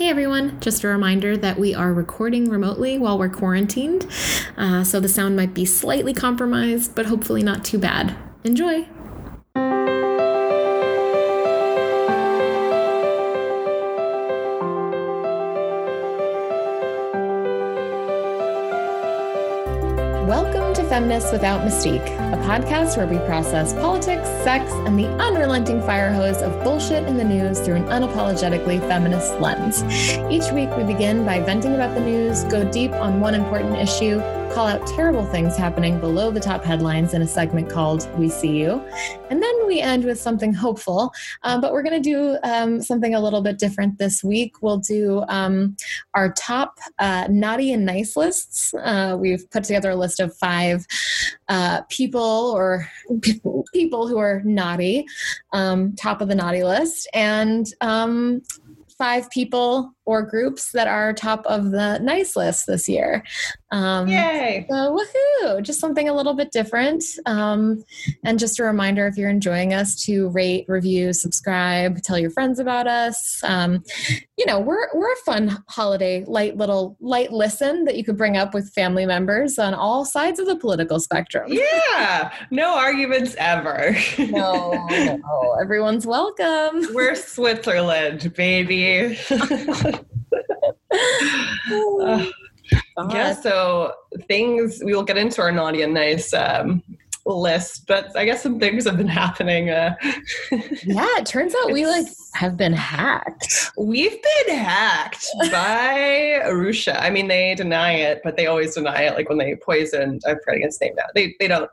Hey everyone, just a reminder that we are recording remotely while we're quarantined, uh, so the sound might be slightly compromised, but hopefully not too bad. Enjoy! Feminists Without Mystique, a podcast where we process politics, sex, and the unrelenting fire hose of bullshit in the news through an unapologetically feminist lens. Each week, we begin by venting about the news, go deep on one important issue, call out terrible things happening below the top headlines in a segment called We See You. And then we end with something hopeful. Um, but we're going to do um, something a little bit different this week. We'll do um, our top uh, naughty and nice lists. Uh, we've put together a list of five uh, people or people, who are naughty, um, top of the naughty list. And um, five people or groups that are top of the nice list this year. Um, Yay! So woohoo! Just something a little bit different. Um, and just a reminder if you're enjoying us to rate, review, subscribe, tell your friends about us. Um, you know, we're we're a fun holiday, light little light listen that you could bring up with family members on all sides of the political spectrum. Yeah, no arguments ever. no, no, everyone's welcome. We're Switzerland, baby. uh, yeah, so things we will get into our naughty and nice um, list, but I guess some things have been happening. Uh, yeah, it turns out we like have been hacked. We've been hacked by Russia. I mean, they deny it, but they always deny it. Like when they poisoned, I'm forgetting his name now. They they don't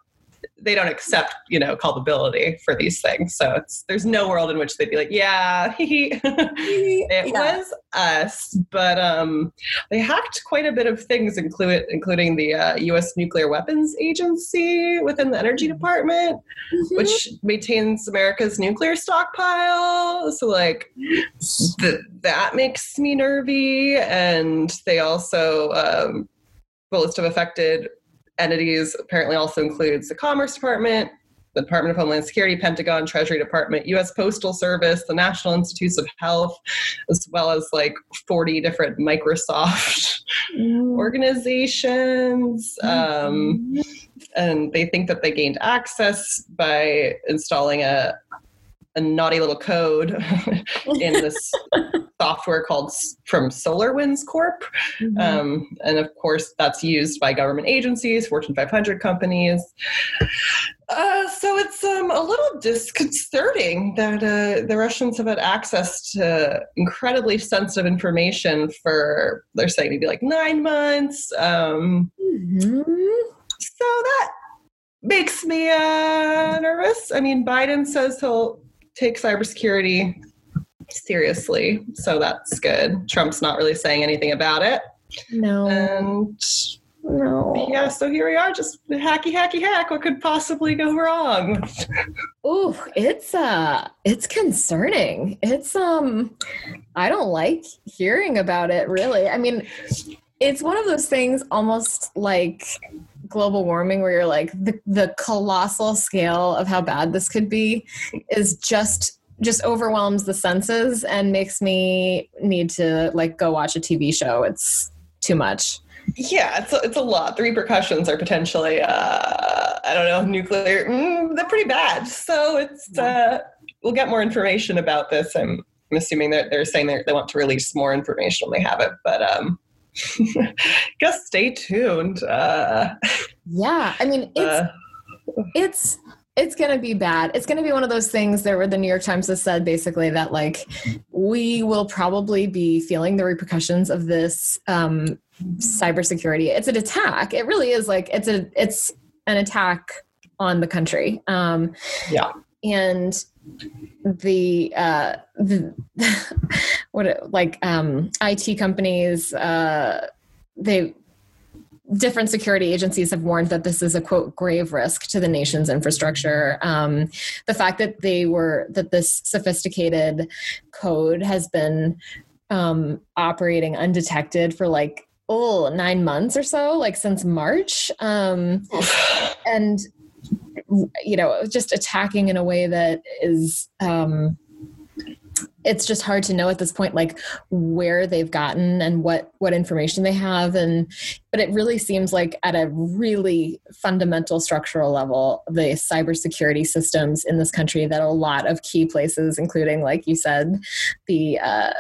they don't accept you know culpability for these things. So it's there's no world in which they'd be like yeah it yeah. was us but um they hacked quite a bit of things include, including the uh, us nuclear weapons agency within the energy department mm-hmm. which maintains america's nuclear stockpile so like th- that makes me nervy. And they also um, the list of affected entities apparently also includes the Commerce Department, the Department of Homeland Security, Pentagon, Treasury Department, U.S. Postal Service, the National Institutes of Health, as well as like 40 different Microsoft mm. organizations. Um, mm-hmm. and they think that they gained access by installing a a naughty little code in this software called from SolarWinds Corp. Mm-hmm. Um, and of course, that's used by government agencies, Fortune 500 companies. Uh, so it's um, a little disconcerting that uh, the Russians have had access to incredibly sensitive information for, they're saying maybe like nine months. Um, mm-hmm. So that makes me uh, nervous. I mean, Biden says he'll take cybersecurity seriously. So that's good. Trump's not really saying anything about it. No. And no. Yeah, so here we are, just hacky hacky hack. What could possibly go wrong? Oh, it's uh it's concerning. It's um I don't like hearing about it really. I mean, it's one of those things almost like global warming where you're like the, the colossal scale of how bad this could be is just just overwhelms the senses and makes me need to like go watch a TV show. It's too much. Yeah, it's a, it's a lot. The repercussions are potentially, uh, I don't know, nuclear. Mm, they're pretty bad. So it's uh, we'll get more information about this. I'm, I'm assuming that they're saying they they want to release more information when they have it, but um, guess stay tuned. Uh, yeah, I mean it's uh, it's it's going to be bad. It's going to be one of those things that where the New York Times has said basically that like we will probably be feeling the repercussions of this um, cybersecurity. It's an attack. It really is like it's a it's an attack on the country. Um, yeah, and the uh, the what like um, IT companies uh, they different security agencies have warned that this is a quote grave risk to the nation's infrastructure. Um, the fact that they were that this sophisticated code has been um, operating undetected for like oh nine months or so like since march um, and you know just attacking in a way that is um, it's just hard to know at this point like where they've gotten and what what information they have. And but it really seems like at a really fundamental structural level the cybersecurity systems in this country that a lot of key places including like you said the uh,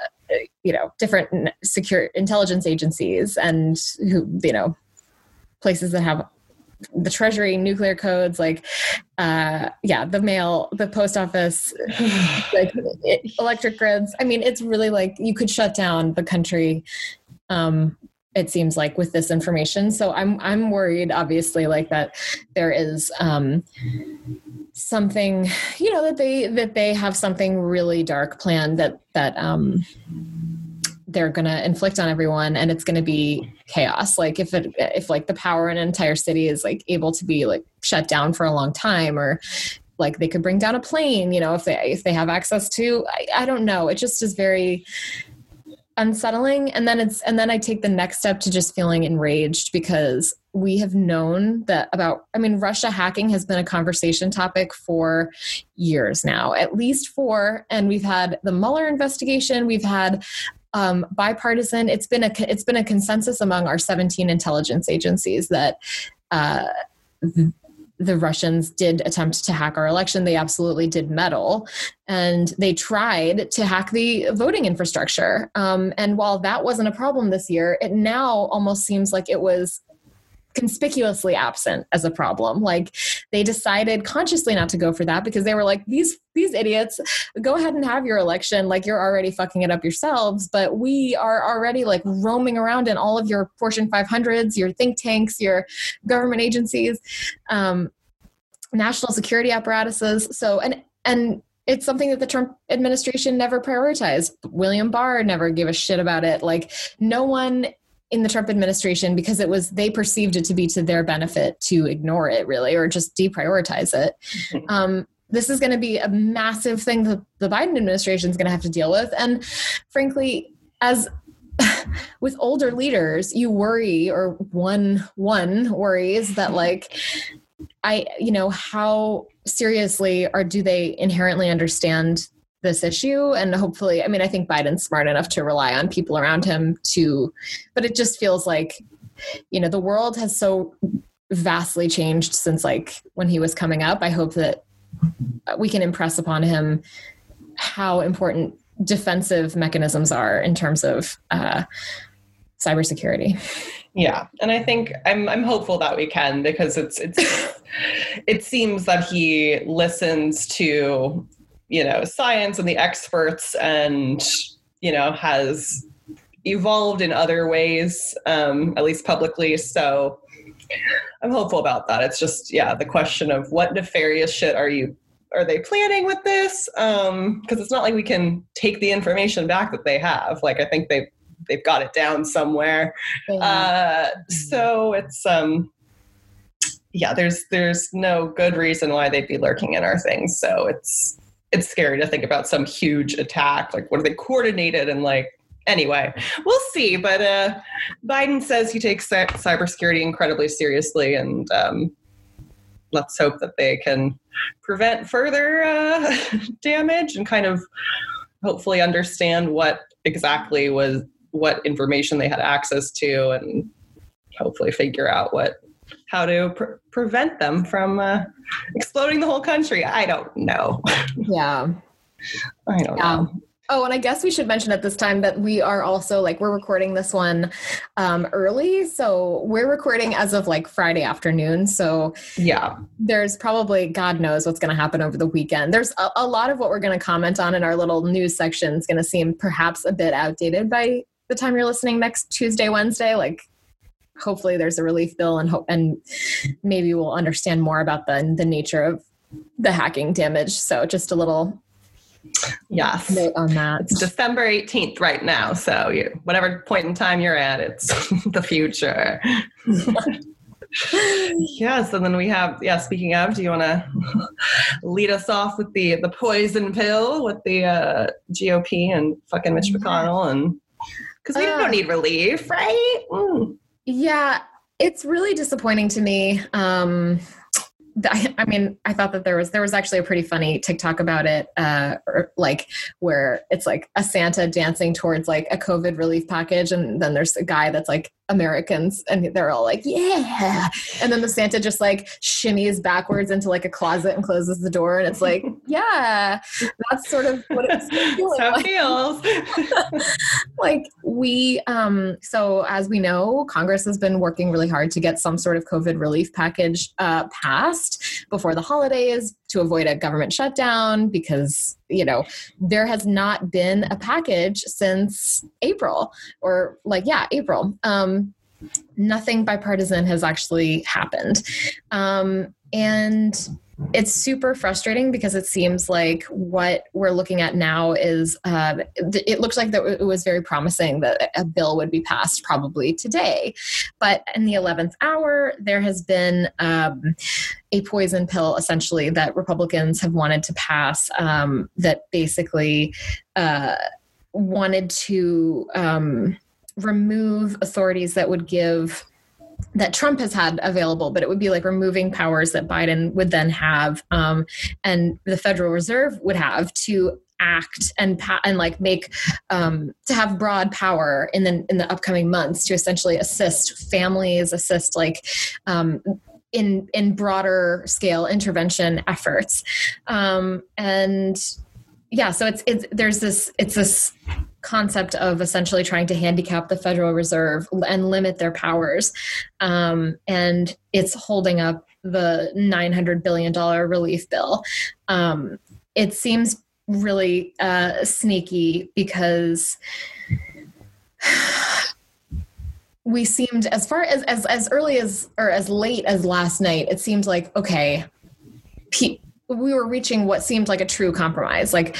you know different secure intelligence agencies and who you know places that have the treasury nuclear codes like uh yeah the mail the post office like electric grids. I mean it's really like you could shut down the country um it seems like with this information. So i'm i'm worried obviously like that there is um something you know that they that they have something really dark planned that that um they're going to inflict on everyone and it's going to be chaos. Like if it if like the power in an entire city is like able to be like shut down for a long time or like they could bring down a plane you know if they if they have access to I, I don't know. It just is very unsettling. And then it's and then i take the next step to just feeling enraged because we have known that about i mean russia hacking has been a conversation topic for years now at least four. And we've had the mueller investigation. We've had um, bipartisan. It's been a it's been a consensus among our 17 intelligence agencies that. Uh, the Russians did attempt to hack our election. They absolutely did meddle. And they tried to hack the voting infrastructure. Um, and while that wasn't a problem this year, it now almost seems like it was conspicuously absent as a problem like they decided consciously not to go for that because they were like these these idiots go ahead and have your election like you're already fucking it up yourselves but we are already like roaming around in all of your fortune 500s your think tanks your government agencies um, national security apparatuses so and and it's something that the Trump administration never prioritized. William Barr never gave a shit about it. Like, no one in the Trump administration because it was they perceived it to be to their benefit to ignore it really or just deprioritize it. Mm-hmm. Um, this is going to be a massive thing that the Biden administration is going to have to deal with, and frankly, as with older leaders, you worry or one one worries that like I you know how seriously or do they inherently understand this issue. And hopefully i mean i think biden's smart enough to rely on people around him to but it just feels like you know the world has so vastly changed since like when he was coming up. I hope that we can impress upon him how important defensive mechanisms are in terms of uh, cybersecurity. Yeah. And i think i'm i'm hopeful that we can because it's it's it seems that he listens to you know science and the experts and you know has evolved in other ways um, at least publicly. So i'm hopeful about that. It's just yeah the question of what nefarious shit are you are they planning with this? Because um, it's not like we can take the information back that they have. Like i think they've they've got it down somewhere. Uh, so it's um yeah there's there's no good reason why they'd be lurking in our things. So it's it's scary to think about some huge attack. Like, what are they coordinated and like? Anyway, we'll see. But uh, Biden says he takes cybersecurity incredibly seriously, and um, let's hope that they can prevent further uh, damage and kind of hopefully understand what exactly was what information they had access to, and hopefully figure out what how to pre- prevent them from uh, exploding the whole country. I don't know. Yeah. I don't yeah. know. Oh, and I guess we should mention at this time that we are also like we're recording this one um, early, so we're recording as of like Friday afternoon. So yeah, there's probably God knows what's going to happen over the weekend. There's a, a lot of what we're going to comment on in our little news section is going to seem perhaps a bit outdated by the time you're listening next Tuesday, Wednesday. Like hopefully there's a relief bill and hope and maybe we'll understand more about the the nature of the hacking damage. So just a little yes note on that. It's December 18th right now. So you, whatever point in time you're at, it's the future. yes, and then we have yeah. Speaking of, do you want to lead us off with the the poison pill with the uh, GOP and fucking Mitch McConnell and because we uh, don't need relief, right? Mm. Yeah, it's really disappointing to me. Um, I, I mean, I thought that there was there was actually a pretty funny TikTok about it, uh, or like where it's like a Santa dancing towards like a COVID relief package, and then there's a guy that's like Americans, and they're all like, "Yeah," and then the Santa just like shimmies backwards into like a closet and closes the door, and it's like, "Yeah, that's sort of what it's feeling How like." feels. like we um so as we know congress has been working really hard to get some sort of covid relief package uh passed before the holidays to avoid a government shutdown because you know there has not been a package since april or like yeah april. Um nothing bipartisan has actually happened. Um and it's super frustrating because it seems like what we're looking at now is uh, it looks like that it was very promising that a bill would be passed probably today. But in the 11th hour there has been um, a poison pill essentially that republicans have wanted to pass um, that basically uh, wanted to um, remove authorities that would give that Trump has had available, but it would be like removing powers that Biden would then have, um, and the Federal Reserve would have to act and pa- and like make um, to have broad power in the in the upcoming months to essentially assist families, assist like. Um, in in broader scale intervention efforts um, and yeah so it's it's there's this it's this concept of essentially trying to handicap the federal reserve and limit their powers um, and it's holding up the 900 billion dollar relief bill um, it seems really uh, sneaky because we seemed as far as as as early as or as late as last night it seemed like okay pe- we were reaching what seemed like a true compromise. Like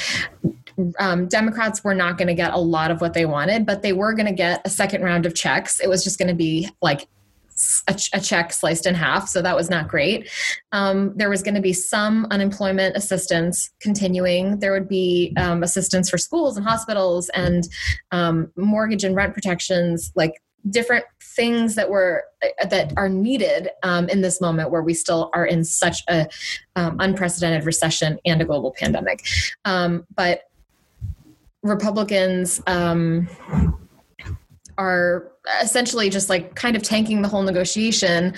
um, Democrats were not going to get a lot of what they wanted, but they were going to get a second round of checks. It was just going to be like a, a, check sliced in half, so that was not great. Um, there was going to be some unemployment assistance continuing. There would be um, assistance for schools and hospitals and um, mortgage and rent protections, like different things that were that are needed um, in this moment where we still are in such a um, unprecedented recession and a global pandemic um, but republicans um, are essentially just like kind of tanking the whole negotiation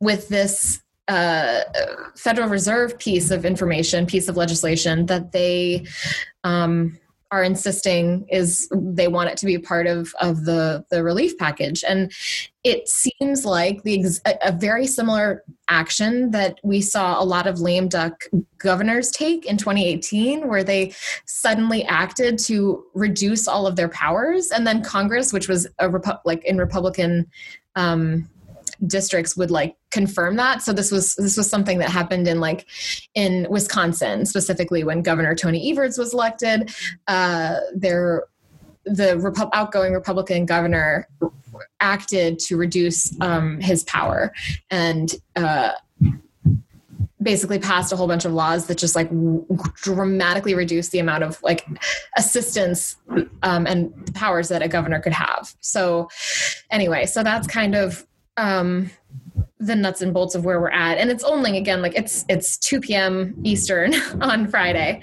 with this uh, federal reserve piece of information piece of legislation that they um, are insisting is they want it to be part of of the the relief package. And it seems like the a very similar action that we saw a lot of lame duck governors take in 2018 where they suddenly acted to reduce all of their powers. And then congress which was a like in republican um, districts would like confirm that. So this was this was something that happened in like in wisconsin specifically when governor tony evers was elected. Uh there the Repu- outgoing republican governor acted to reduce um, his power and uh, basically passed a whole bunch of laws that just like w- dramatically reduce the amount of like assistance um, and powers that a governor could have. So anyway so that's kind of um, the nuts and bolts of where we're at. And it's only again like it's it's 2 p.m eastern on friday.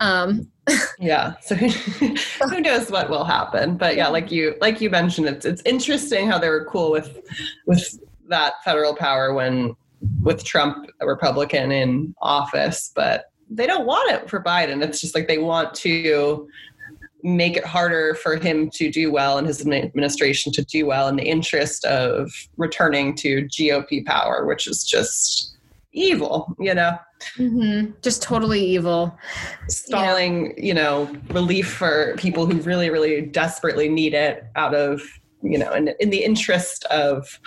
Um yeah so who knows what will happen but yeah like you like you mentioned it's it's interesting how they were cool with with that federal power when with trump a republican in office but they don't want it for biden. It's just like they want to make it harder for him to do well and his administration to do well in the interest of returning to GOP power, which is just evil, you know? Mm-hmm. Just totally evil. Stalling, yeah. you know, relief for people who really, really desperately need it out of, you know, in, in the interest of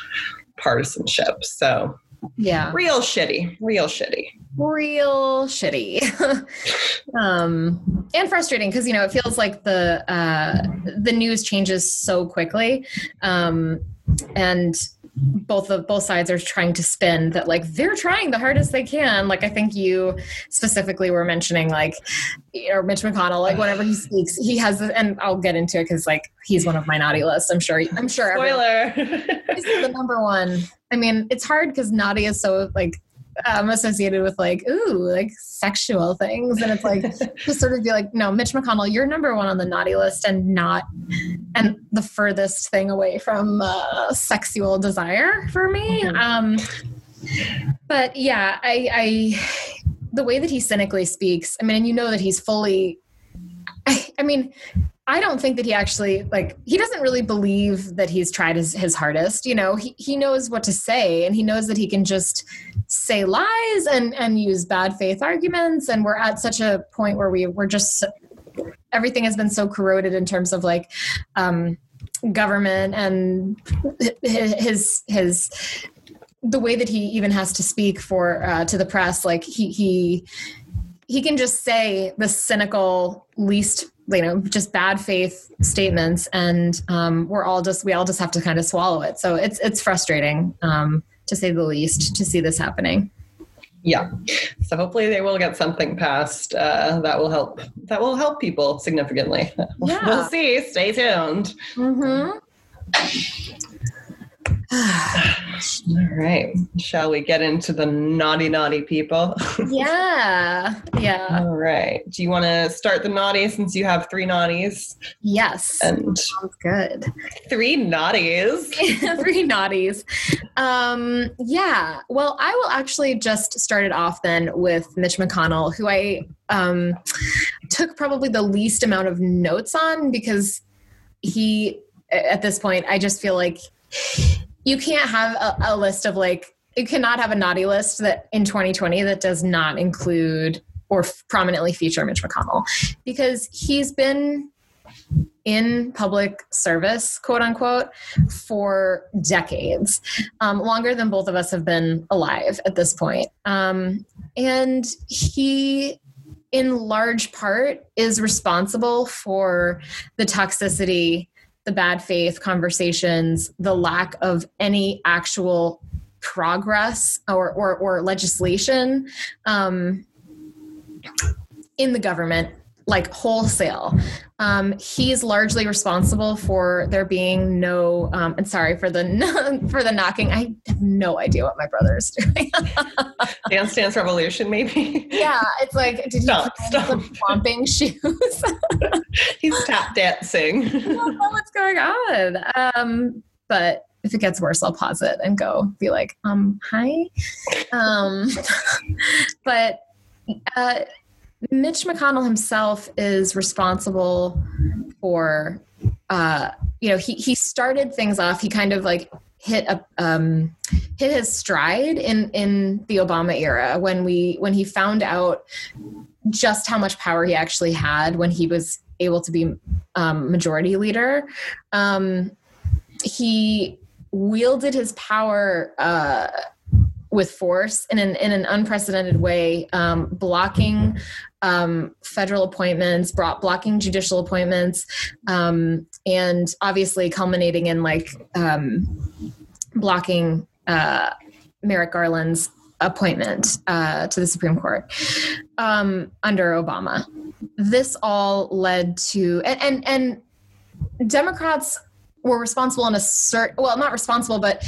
partisanship. So, yeah. Real shitty. Real shitty real shitty um, and frustrating because you know it feels like the uh, the news changes so quickly um, and both of both sides are trying to spin that like they're trying the hardest they can. Like i think you specifically were mentioning like or mitch mcconnell like whenever he speaks he has and i'll get into it because like he's one of my naughty lists i'm sure i'm sure spoiler. He's the number one. I mean it's hard because naughty is so like um, associated with like ooh like sexual things and it's like to sort of be like no mitch mcconnell you're number one on the naughty list and not and the furthest thing away from uh, sexual desire for me mm-hmm. um but yeah i i the way that he cynically speaks i mean and you know that he's fully I, I mean I don't think that he actually like he doesn't really believe that he's tried his, his hardest. You know, he, he knows what to say and he knows that he can just say lies and and use bad faith arguments. And we're at such a point where we we're just everything has been so corroded in terms of like um, government and his his the way that he even has to speak for uh, to the press. Like he he he can just say the cynical least you know just bad faith statements and um, we're all just we all just have to kind of swallow it. So it's it's frustrating um, to say the least to see this happening. Yeah. So hopefully they will get something passed uh, that will help that will help people significantly. Yeah. we'll see. Stay tuned. Mm-hmm. All right. Shall we get into the naughty, naughty people? yeah. Yeah. All right. Do you want to start the naughty since you have three naughties? Yes. And sounds good. Three naughties. three naughties. Um, yeah. Well, I will actually just start it off then with Mitch McConnell, who I um, took probably the least amount of notes on because he, at this point, I just feel like you can't have a, a list of like you cannot have a naughty list that in 2020 that does not include or f- prominently feature Mitch McConnell because he's been in public service, quote unquote, for decades, um, longer than both of us have been alive at this point. Um, and he, in large part, is responsible for the toxicity the bad faith conversations, the lack of any actual progress or or, or legislation um, in the government like wholesale. Um, he's largely responsible for there being no. Um, and sorry for the for the knocking. I have no idea what my brother is doing. Dance Dance Revolution, maybe. Yeah, it's like did stop, he stop. stomping shoes? he's tap dancing. I don't know what's going on. Um, but if it gets worse, I'll pause it and go be like, um, hi. Um, but uh, Mitch McConnell himself is responsible for, uh, you know, he he started things off. He kind of like hit a um, hit his stride in in the Obama era when we when he found out just how much power he actually had when he was able to be um, majority leader. Um, he wielded his power. Uh, with force in an in an unprecedented way, um, blocking um, federal appointments, brought blocking judicial appointments, um, and obviously culminating in like um, blocking uh, Merrick Garland's appointment uh, to the Supreme Court um, under Obama. This all led to and and, and Democrats were responsible in a certain well, not responsible, but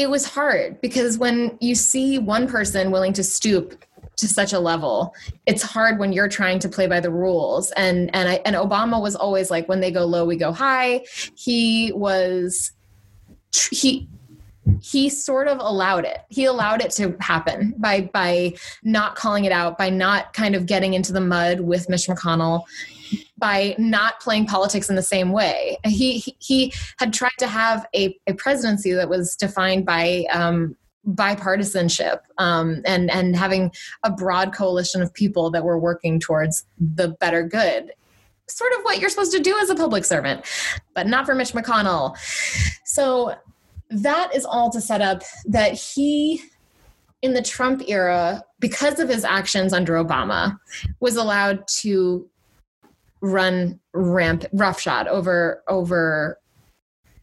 it was hard because when you see one person willing to stoop to such a level it's hard when you're trying to play by the rules. And and I, and obama was always like when they go low we go high. He was he he sort of allowed it. He allowed it to happen by by not calling it out by not kind of getting into the mud with mitch mcconnell by not playing politics in the same way. He he, had tried to have a, a presidency that was defined by um, bipartisanship um, and and having a broad coalition of people that were working towards the better good sort of what you're supposed to do as a public servant but not for mitch mcconnell so that is all to set up that he in the trump era because of his actions under obama was allowed to run ramp roughshod over over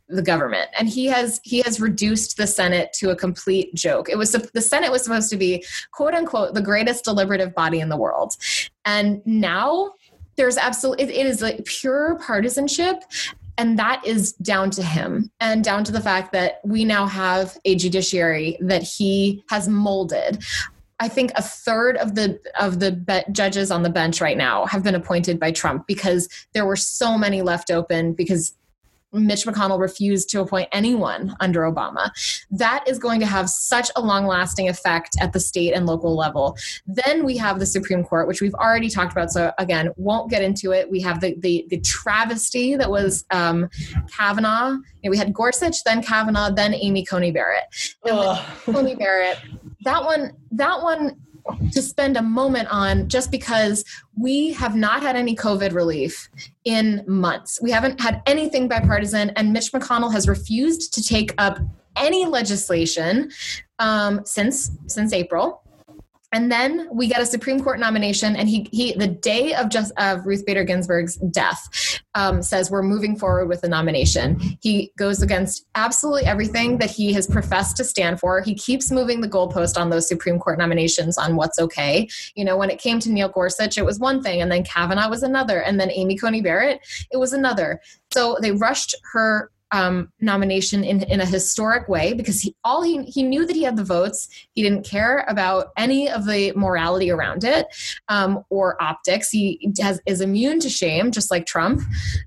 the government. And he has he has reduced the senate to a complete joke. It was the senate was supposed to be quote unquote the greatest deliberative body in the world. And now there's absolutely it, it is like pure partisanship and that is down to him and down to the fact that we now have a judiciary that he has molded I think a third of the of the be- judges on the bench right now have been appointed by Trump because there were so many left open because Mitch McConnell refused to appoint anyone under Obama. That is going to have such a long lasting effect at the state and local level. Then we have the Supreme Court, which we've already talked about. So, again, won't get into it. We have the, the, the travesty that was um, Kavanaugh. You know, we had Gorsuch, then Kavanaugh, then Amy Coney Barrett. Coney Barrett. That one, that one to spend a moment on just because we have not had any COVID relief in months. We haven't had anything bipartisan, and Mitch McConnell has refused to take up any legislation um, since since April and then we get a Supreme Court nomination, and he he the day of just of Ruth Bader Ginsburg's death um, says we're moving forward with the nomination. He goes against absolutely everything that he has professed to stand for. He keeps moving the goalpost on those Supreme Court nominations on what's okay. You know, when it came to Neil Gorsuch, it was one thing, and then Kavanaugh was another, and then Amy Coney Barrett, it was another. So they rushed her um, nomination in, in a historic way because he all he, he knew that he had the votes. He didn't care about any of the morality around it um, or optics. He has is immune to shame just like trump.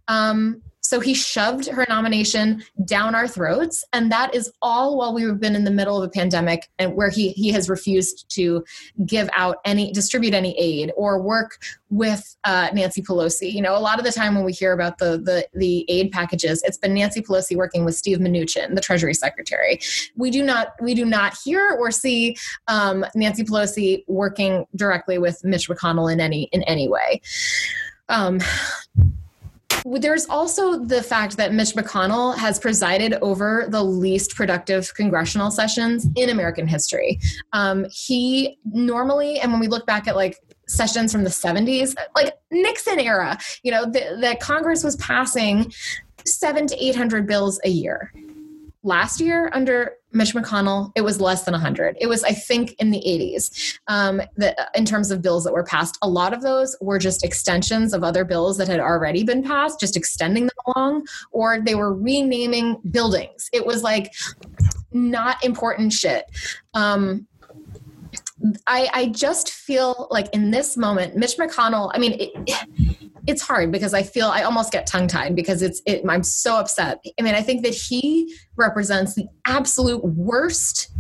Um, so he shoved her nomination down our throats. And that is all while we've been in the middle of a pandemic and where he, he has refused to give out any, distribute any aid or work with uh, Nancy Pelosi. You know, a lot of the time when we hear about the, the, the aid packages, it's been Nancy Pelosi working with Steve Mnuchin, the Treasury Secretary. We do not, we do not hear or see um, Nancy Pelosi working directly with Mitch McConnell in any, in any way. Um, there's also the fact that Mitch McConnell has presided over the least productive congressional sessions in American history. Um, he normally, and when we look back at like sessions from the 70s, like Nixon era, you know, the Congress was passing seven to 800 bills a year last year under Mitch McConnell, it was less than 100. It was, I think, in the 80s. Um, that in terms of bills that were passed, a lot of those were just extensions of other bills that had already been passed, just extending them along, or they were renaming buildings. It was like not important shit. Um, I, I just feel like in this moment, Mitch McConnell, I mean, it, it's hard because I feel I almost get tongue tied because it's it, I'm so upset. I mean, I think that he represents the absolute worst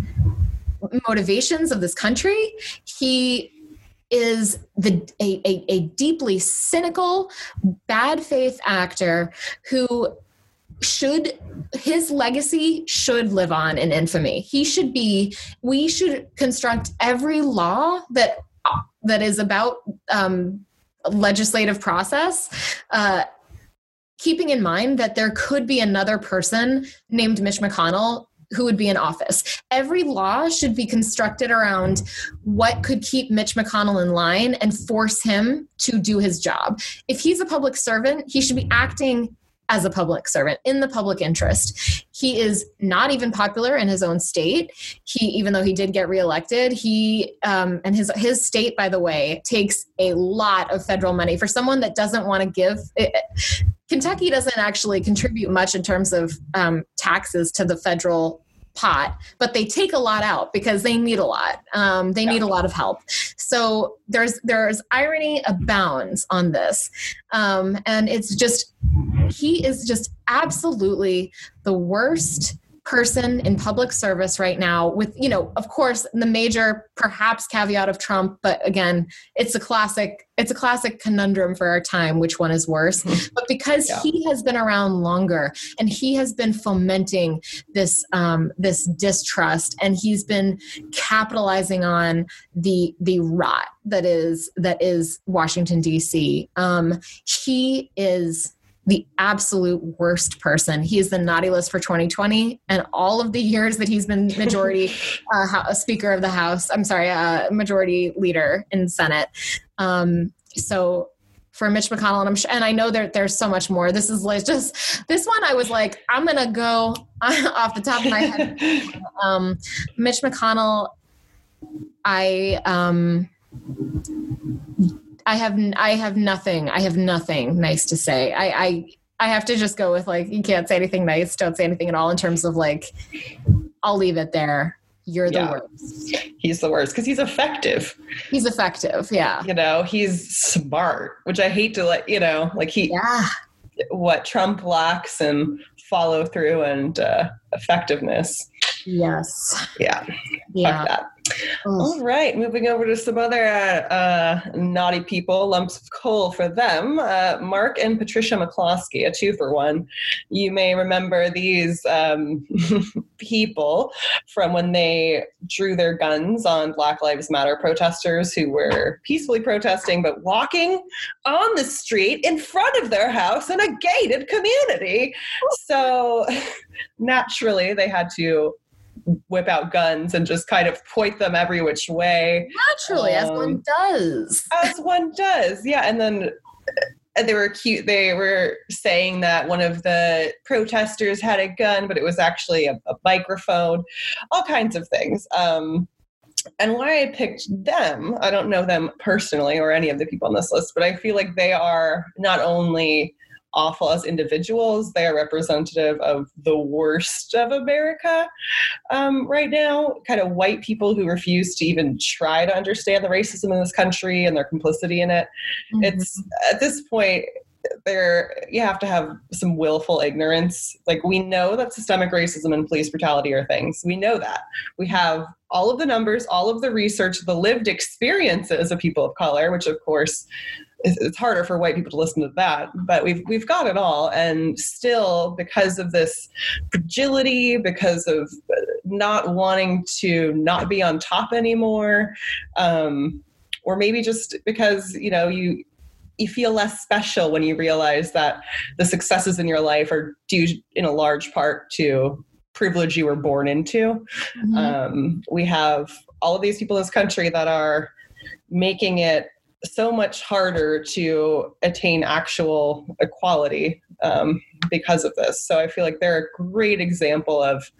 motivations of this country. He is the a, a, a deeply cynical, bad faith actor who should his legacy should live on in infamy. He should be. We should construct every law that that is about um, legislative process, uh, keeping in mind that there could be another person named Mitch McConnell who would be in office. Every law should be constructed around what could keep Mitch McConnell in line and force him to do his job. If he's a public servant, he should be acting as a public servant in the public interest. He is not even popular in his own state. He, even though he did get reelected, he um, and his his state, by the way, takes a lot of federal money for someone that doesn't want to give. It, Kentucky doesn't actually contribute much in terms of um, taxes to the federal pot, but they take a lot out because they need a lot. Um, they need a lot of help. So there's there's irony abounds on this, um, and it's just he is just absolutely the worst person in public service right now with you know of course the major perhaps caveat of trump but again it's a classic it's a classic conundrum for our time which one is worse mm-hmm. but because yeah. he has been around longer and he has been fomenting this um, this distrust and he's been capitalizing on the the rot that is that is washington dc um, he is the absolute worst person. He is the naughty list for 2020, and all of the years that he's been majority uh, Speaker of the House. I'm sorry, uh, majority leader in Senate. Um, so for Mitch McConnell, and I'm sure, and I know there, there's so much more. This is like just this one. I was like, I'm gonna go off the top of my head. Um, Mitch McConnell, I um, I have I have nothing. I have nothing nice to say. I I I have to just go with like you can't say anything nice, don't say anything at all in terms of like I'll leave it there. You're the Yeah. worst. He's the worst because he's effective. He's effective. Yeah. You know, he's smart, which I hate to let, you know, like he, Yeah. what Trump lacks and follow through and uh, effectiveness. Yes. Yeah, Yeah. All right, moving over to some other uh, uh, naughty people, lumps of coal for them. Uh, Mark and Patricia McCloskey, a two for one. You may remember these um, people from when they drew their guns on Black Lives Matter protesters who were peacefully protesting but walking on the street in front of their house in a gated community. So naturally, they had to whip out guns and just kind of point them every which way Naturally, as one Um, does. as one does yeah and then uh, they were cute they were saying that one of the protesters had a gun but it was actually a, a microphone all kinds of things um, and why i picked them i don't know them personally or any of the people on this list but i feel like they are not only awful as individuals they are representative of the worst of america um, right now. Kind of white people who refuse to even try to understand the racism in this country and their complicity in it. It's at this point there you have to have some willful ignorance. Like we know that systemic racism and police brutality are things. We know that. We have all of the numbers all of the research the lived experiences of people of color which of course it's harder for white people to listen to that but we've we've got it all and still because of this fragility because of uh, not wanting to not be on top anymore um, or maybe just because you know you you feel less special when you realize that the successes in your life are due in a large part to privilege you were born into Mhm. um, we have all of these people in this country that are making it so much harder to attain actual equality um, because of this. So I feel like they're a great example of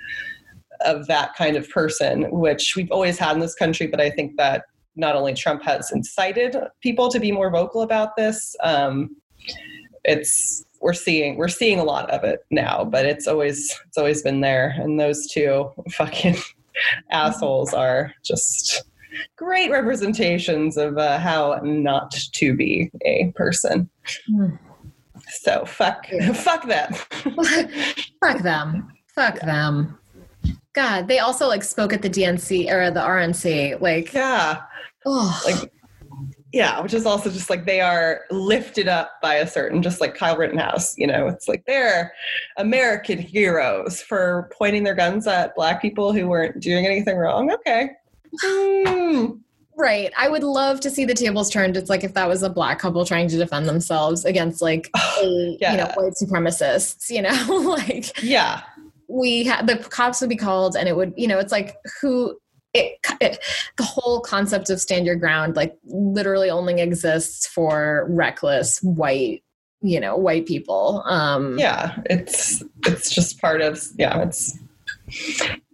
of that kind of person, which we've always had in this country. But I think that not only Trump has incited people to be more vocal about this, um, it's we're seeing we're seeing a lot of it now. But it's always it's always been there, and those two fucking assholes are just great representations of uh, how not to be a person. Mm. So fuck, Yeah. fuck them. Fuck them. Fuck them. God, they also like spoke at the DNC or the RNC. Like, yeah, oh, like yeah, which is also just like they are lifted up by a certain, just like Kyle Rittenhouse. You know, it's like they're American heroes for pointing their guns at black people who weren't doing anything wrong. Okay. Hmm. right. I would love to see the tables turned. It's like if that was a black couple trying to defend themselves against like a, Yeah. you know white supremacists. You know, like Yeah. we had the cops would be called, and it would you know it's like who. It, it the whole concept of stand your ground like literally only exists for reckless white you know white people um yeah it's it's just part of yeah it's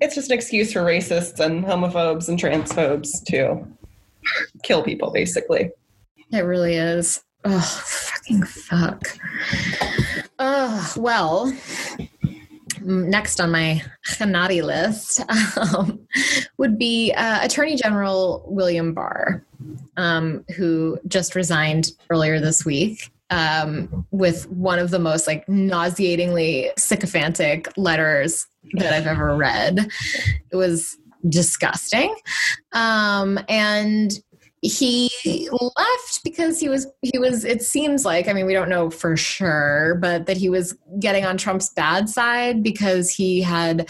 it's just an excuse for racists and homophobes and transphobes to kill people basically It really is. Oh, fucking fuck. Oh, well, next on my Hanadi list um, would be uh, Attorney General William Barr, um, who just resigned earlier this week um, with one of the most like nauseatingly sycophantic letters that I've ever read. It was disgusting. Um, and he left because he was he was it seems like i mean we don't know for sure but that he was getting on trump's bad side because he had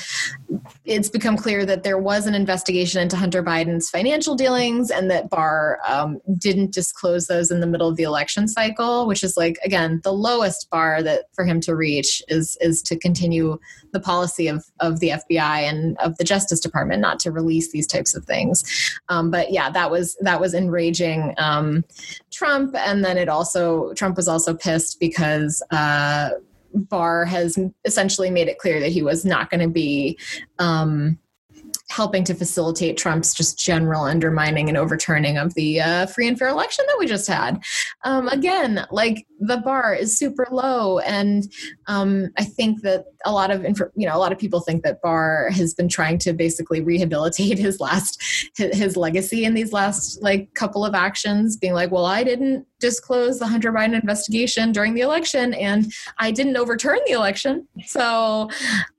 it's become clear that there was an investigation into hunter biden's financial dealings and that barr um, didn't disclose those in the middle of the election cycle which is like again the lowest bar that for him to reach is is to continue the policy of of the fbi and of the justice department not to release these types of things. Um, but yeah, that was that was enraging um, Trump, and then it also Trump was also pissed because uh, Barr has essentially made it clear that he was not going to be um, helping to facilitate Trump's just general undermining and overturning of the uh, free and fair election that we just had. Um, again, like the bar is super low, and um, I think that a lot of you know a lot of people think that Barr has been trying to basically rehabilitate his last his legacy in these last like couple of actions, being like, well, I didn't disclose the Hunter Biden investigation during the election, and I didn't overturn the election, so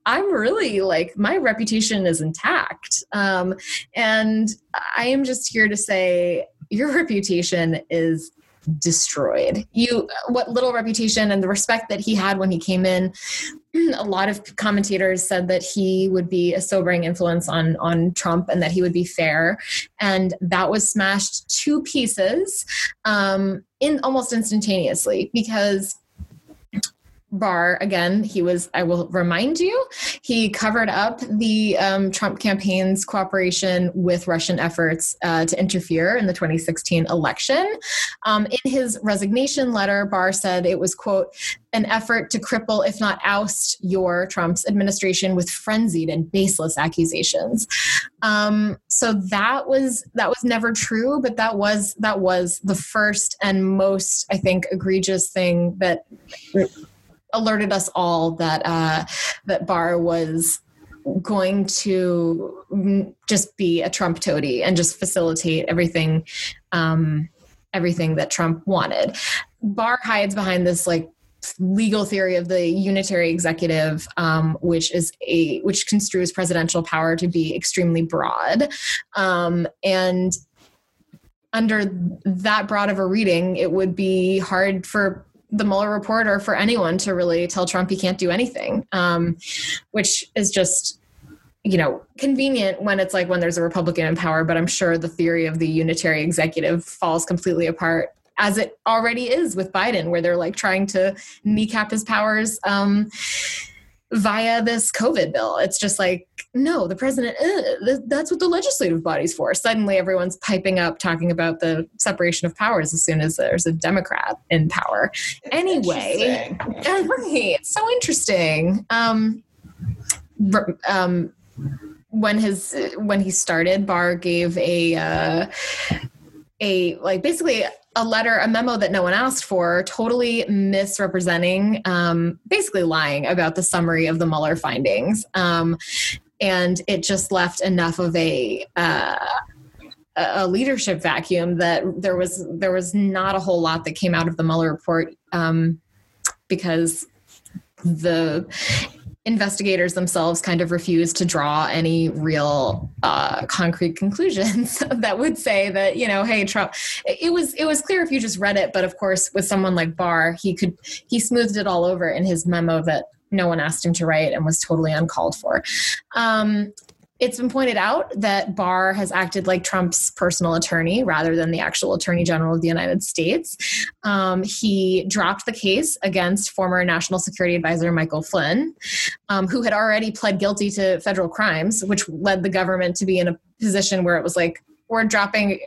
I'm really like my reputation is intact, um, and I am just here to say your reputation is destroyed. You, what little reputation and the respect that he had when he came in, a lot of commentators said that he would be a sobering influence on on Trump and that he would be fair, and that was smashed to pieces um, in almost instantaneously because Barr again he was i will remind you he covered up the um, trump campaign's cooperation with russian efforts uh, to interfere in the 2016 election. Um, in his resignation letter Barr said it was quote an effort to cripple if not oust your trump's administration with frenzied and baseless accusations. Um, so that was that was never true but that was that was the first and most i think egregious thing that alerted us all that uh, that Barr was going to just be a Trump toady and just facilitate everything um, everything that Trump wanted. Barr hides behind this like legal theory of the unitary executive, um, which is a which construes presidential power to be extremely broad, um, and under that broad of a reading, it would be hard for the Mueller report or for anyone to really tell Trump he can't do anything, um, which is just you know convenient when it's like when there's a Republican in power. But I'm sure the theory of the unitary executive falls completely apart as it already is with Biden, where they're like trying to kneecap his powers. Um, via this COVID bill. It's just like, no, the president, uh, that's what the legislative body's for. Suddenly everyone's piping up talking about the separation of powers as soon as there's a Democrat in power. Anyway, it's so interesting. Um, um, when his when he started, Barr gave a uh, a like basically a letter, a memo that no one asked for, totally misrepresenting, um, basically lying about the summary of the Mueller findings. Um, and it just left enough of a uh, a leadership vacuum that there was there was not a whole lot that came out of the Mueller report um, because the investigators themselves kind of refused to draw any real uh, concrete conclusions that would say that you know hey trump it was it was clear if you just read it but of course with someone like barr he could he smoothed it all over in his memo that no one asked him to write and was totally uncalled for. Um, it's been pointed out that Barr has acted like Trump's personal attorney rather than the actual attorney general of the United States. Um, he dropped the case against former National Security Advisor Michael Flynn, um, who had already pled guilty to federal crimes, which led the government to be in a position where it was like, we're dropping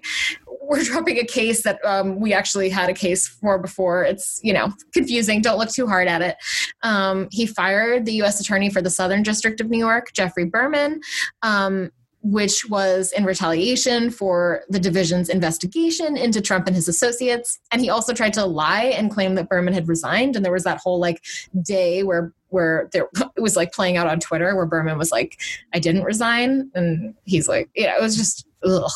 we're dropping a case that um, we actually had a case for before. It's you know confusing. Don't look too hard at it. Um, he fired the U.S. Attorney for the Southern District of New York, Geoffrey Berman. Um, which was in retaliation for the division's investigation into Trump and his associates. And he also tried to lie and claim that Berman had resigned. And there was that whole like day where where there it was like playing out on Twitter where Berman was like, I didn't resign. And he's like, yeah, it was just ugh.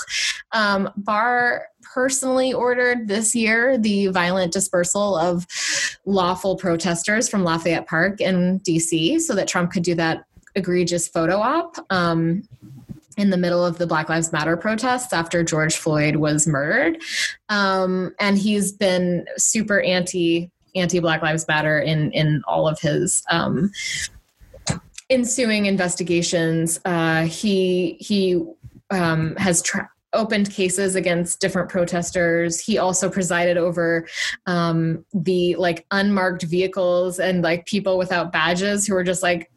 Um, Barr personally ordered this year the violent dispersal of lawful protesters from Lafayette Park in DC so that Trump could do that egregious photo op. Um, in the middle of the Black Lives Matter protests after George Floyd was murdered. Um, and he's been super anti anti Black Lives Matter in in all of his um, ensuing investigations. Uh, he he um, has tra- opened cases against different protesters. He also presided over um, the like unmarked vehicles and like people without badges who were just like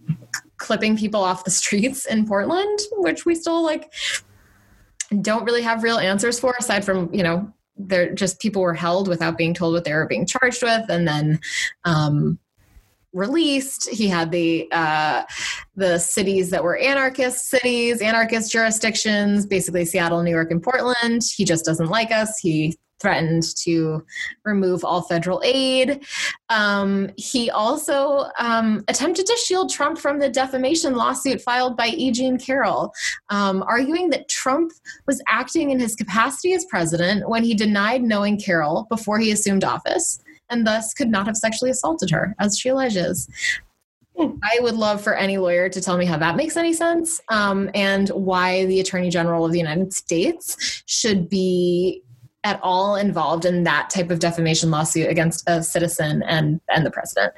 clipping people off the streets in Portland, which we still like don't really have real answers for aside from you know they're just people were held without being told what they were being charged with and then um, released. He had the uh, the cities that were anarchist cities, anarchist jurisdictions, basically Seattle, New York, and Portland. He just doesn't like us. He threatened to remove all federal aid. Um, he also um, attempted to shield Trump from the defamation lawsuit filed by E. Jean Carroll, um, arguing that Trump was acting in his capacity as president when he denied knowing Carroll before he assumed office and thus could not have sexually assaulted her, as she alleges. I would love for any lawyer to tell me how that makes any sense um, and why the Attorney General of the United States should be at all involved in that type of defamation lawsuit against a citizen and and the president.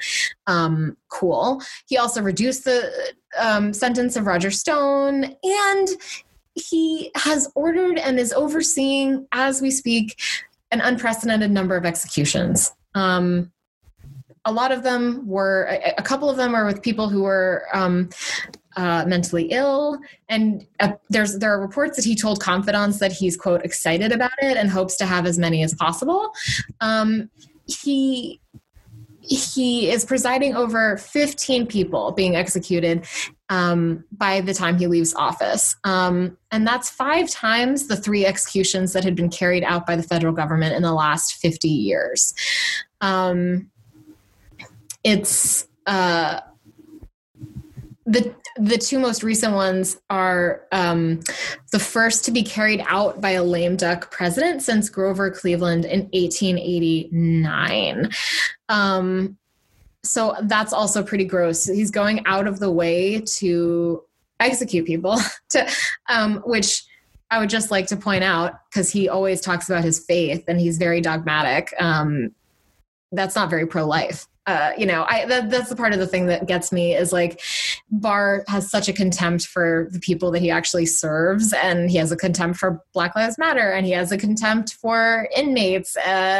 Um, cool. He also reduced the um, sentence of Roger Stone, and he has ordered and is overseeing, as we speak, an unprecedented number of executions. Um, a lot of them were, a, a, couple of them are with people who were um, uh, mentally ill, and uh, there's there are reports that he told confidants that he's quote excited about it and hopes to have as many as possible. Um, he he is presiding over 15 people being executed um, by the time he leaves office. Um, and that's five times the three executions that had been carried out by the federal government in the last 50 years. Um, it's uh, the the two most recent ones are um, the first to be carried out by a lame duck president since Grover Cleveland in 1889. Um, so that's also pretty gross. He's going out of the way to execute people, to um, which I would just like to point out because he always talks about his faith and he's very dogmatic. Um, that's not very pro-life uh, you know, I that, that's the part of the thing that gets me is like Barr has such a contempt for the people that he actually serves, and he has a contempt for Black Lives Matter, and he has a contempt for inmates, uh,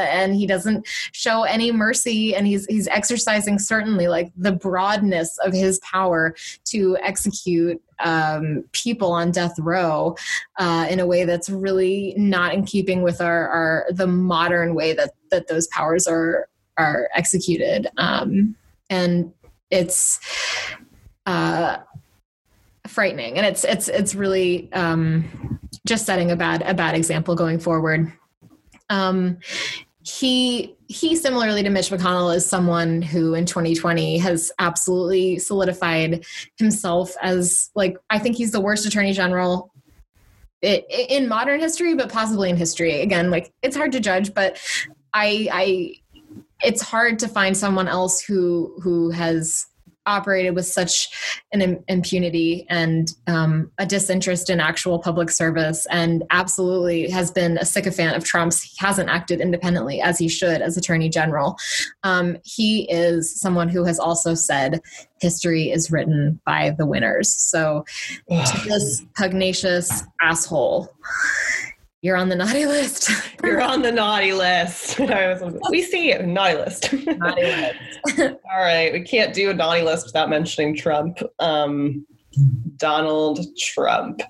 and he doesn't show any mercy, and he's he's exercising certainly like the broadness of his power to execute um, people on death row uh, in a way that's really not in keeping with our, our the modern way that that those powers are are executed. Um, and it's uh, frightening. And it's it's it's really um, just setting a bad a bad example going forward. Um, he he similarly to Mitch McConnell is someone who in 2020 has absolutely solidified himself as like I think he's the worst attorney general in modern history but possibly in history. Again like it's hard to judge but I I it's hard to find someone else who who has operated with such an impunity and um, a disinterest in actual public service and absolutely has been a sycophant of Trump's. He hasn't acted independently as he should as Attorney General. Um, he is someone who has also said history is written by the winners. So, this pugnacious asshole you're on the naughty list. You're on the naughty list. we see it, naughty list. naughty list. All right, we can't do a naughty list without mentioning Trump. Um, Donald Trump.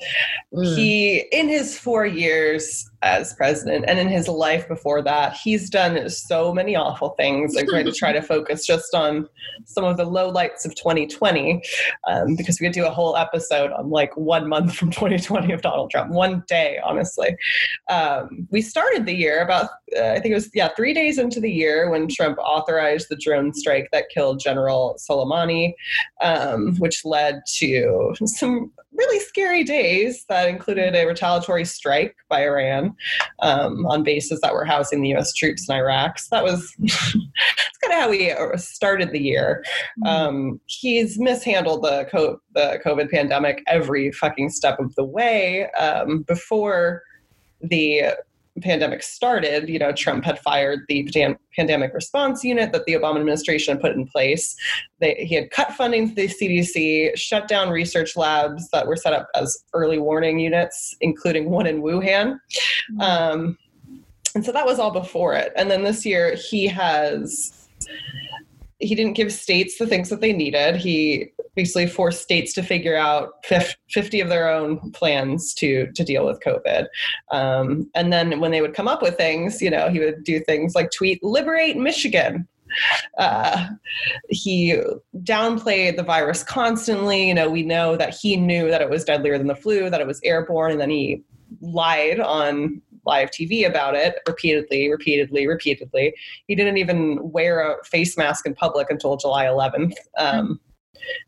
Mm. He, in his four years as president and in his life before that, he's done so many awful things. I'm going to try to focus just on some of the lowlights of 2020 um, because we could do a whole episode on like one month from 2020 of Donald Trump, one day, honestly. Um, we started the year about, uh, I think it was, yeah, three days into the year when Trump authorized the drone strike that killed General Soleimani, um, which led to some really scary days that included a retaliatory strike by Iran um, on bases that were housing the U.S. troops in Iraq. So that was that's kind of how we uh, started the year. Mm-hmm. Um, he's mishandled the, co- the COVID pandemic every fucking step of the way. Um, before the pandemic started, you know, Trump had fired the pandemic response unit that the Obama administration had put in place. They, he had cut funding to the CDC, shut down research labs that were set up as early warning units, including one in Wuhan. Mm-hmm. Um, and so that was all before it. And then this year, he has he didn't give states the things that they needed. He basically forced states to figure out 50 of their own plans to to deal with COVID. Um, and then when they would come up with things, you know, he would do things like tweet "Liberate Michigan." Uh, he downplayed the virus constantly. You know, we know that he knew that it was deadlier than the flu, that it was airborne, and then he lied on live TV about it repeatedly, repeatedly, repeatedly. He didn't even wear a face mask in public until July 11th. Um,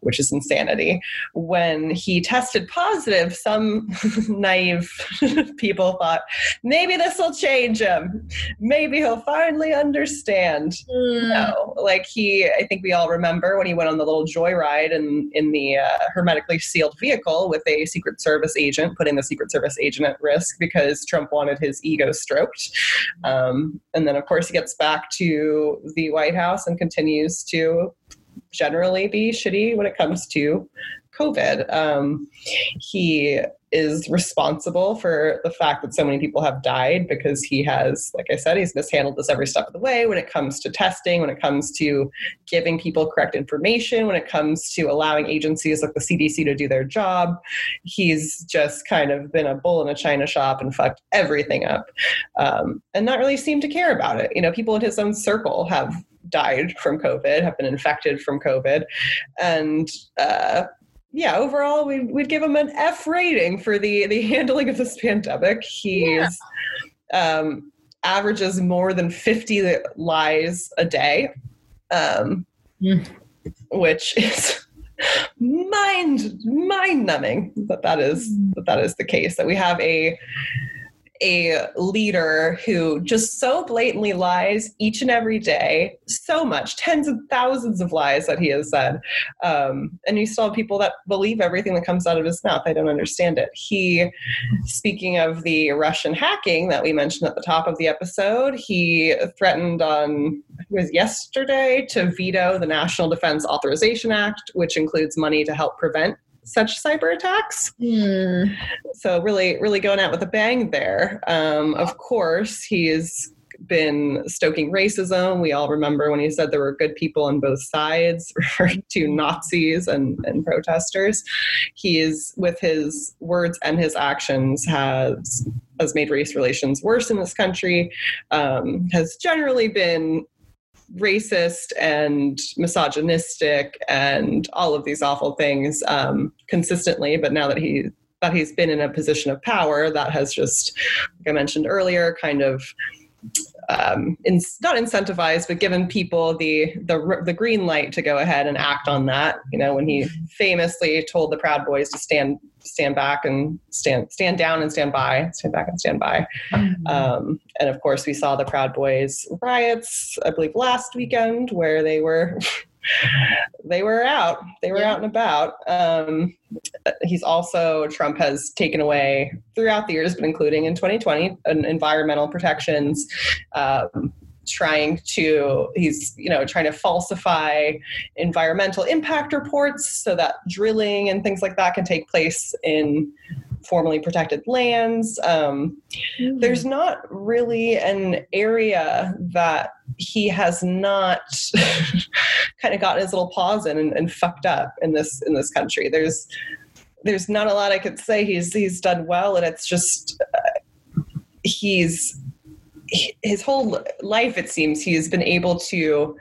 which is insanity. When he tested positive, some naive people thought maybe this will change him. Maybe he'll finally understand. Mm. No, like he, I think we all remember when he went on the little joyride in in the uh, hermetically sealed vehicle with a Secret Service agent, putting the Secret Service agent at risk because Trump wanted his ego stroked. Um, and then, of course, he gets back to the White House and continues to generally be shitty when it comes to COVID. Um, he is responsible for the fact that so many people have died because he has, like I said, he's mishandled this every step of the way when it comes to testing, when it comes to giving people correct information, when it comes to allowing agencies like the CDC to do their job. He's just kind of been a bull in a china shop and fucked everything up um, and not really seemed to care about it. You know, people in his own circle have died from COVID, have been infected from COVID. And uh, yeah, overall, we'd, we'd give him an F rating for the, the handling of this pandemic. He's yeah. um, averages more than 50 lies a day, um, mm. which is mind mind numbing that that is that that is the case that we have a a leader who just so blatantly lies each and every day, so much, tens of thousands of lies that he has said. Um, and you still have people that believe everything that comes out of his mouth. I don't understand it. He, speaking of the Russian hacking that we mentioned at the top of the episode, he threatened on, was yesterday, to veto the National Defense Authorization Act, which includes money to help prevent such cyber attacks. Mm. So really, really going out with a bang there. Um, of course, he's been stoking racism. We all remember when he said there were good people on both sides, referring to Nazis and, and protesters. He is, with his words and his actions, has has made race relations worse in this country. Um, has generally been racist and misogynistic and all of these awful things um, consistently. But now that he that he's been in a position of power, that has just, like I mentioned earlier, kind of um, in, not incentivized, but given people the, the the green light to go ahead and act on that. You know, when he famously told the Proud Boys to stand stand back and stand stand down and stand by, stand back and stand by. Mm-hmm. Um, and of course, we saw the Proud Boys riots, I believe, last weekend, where they were. they were out. They were yeah. out and about. Um, he's also Trump has taken away throughout the years, but including in 2020, environmental protections. Um, trying to he's you know trying to falsify environmental impact reports so that drilling and things like that can take place in formerly protected lands um, mm-hmm. there's not really an area that he has not kind of gotten his little paws in and, and fucked up in this in this country there's there's not a lot i could say he's he's done well and it's just uh, he's his whole life, it seems, he's been able to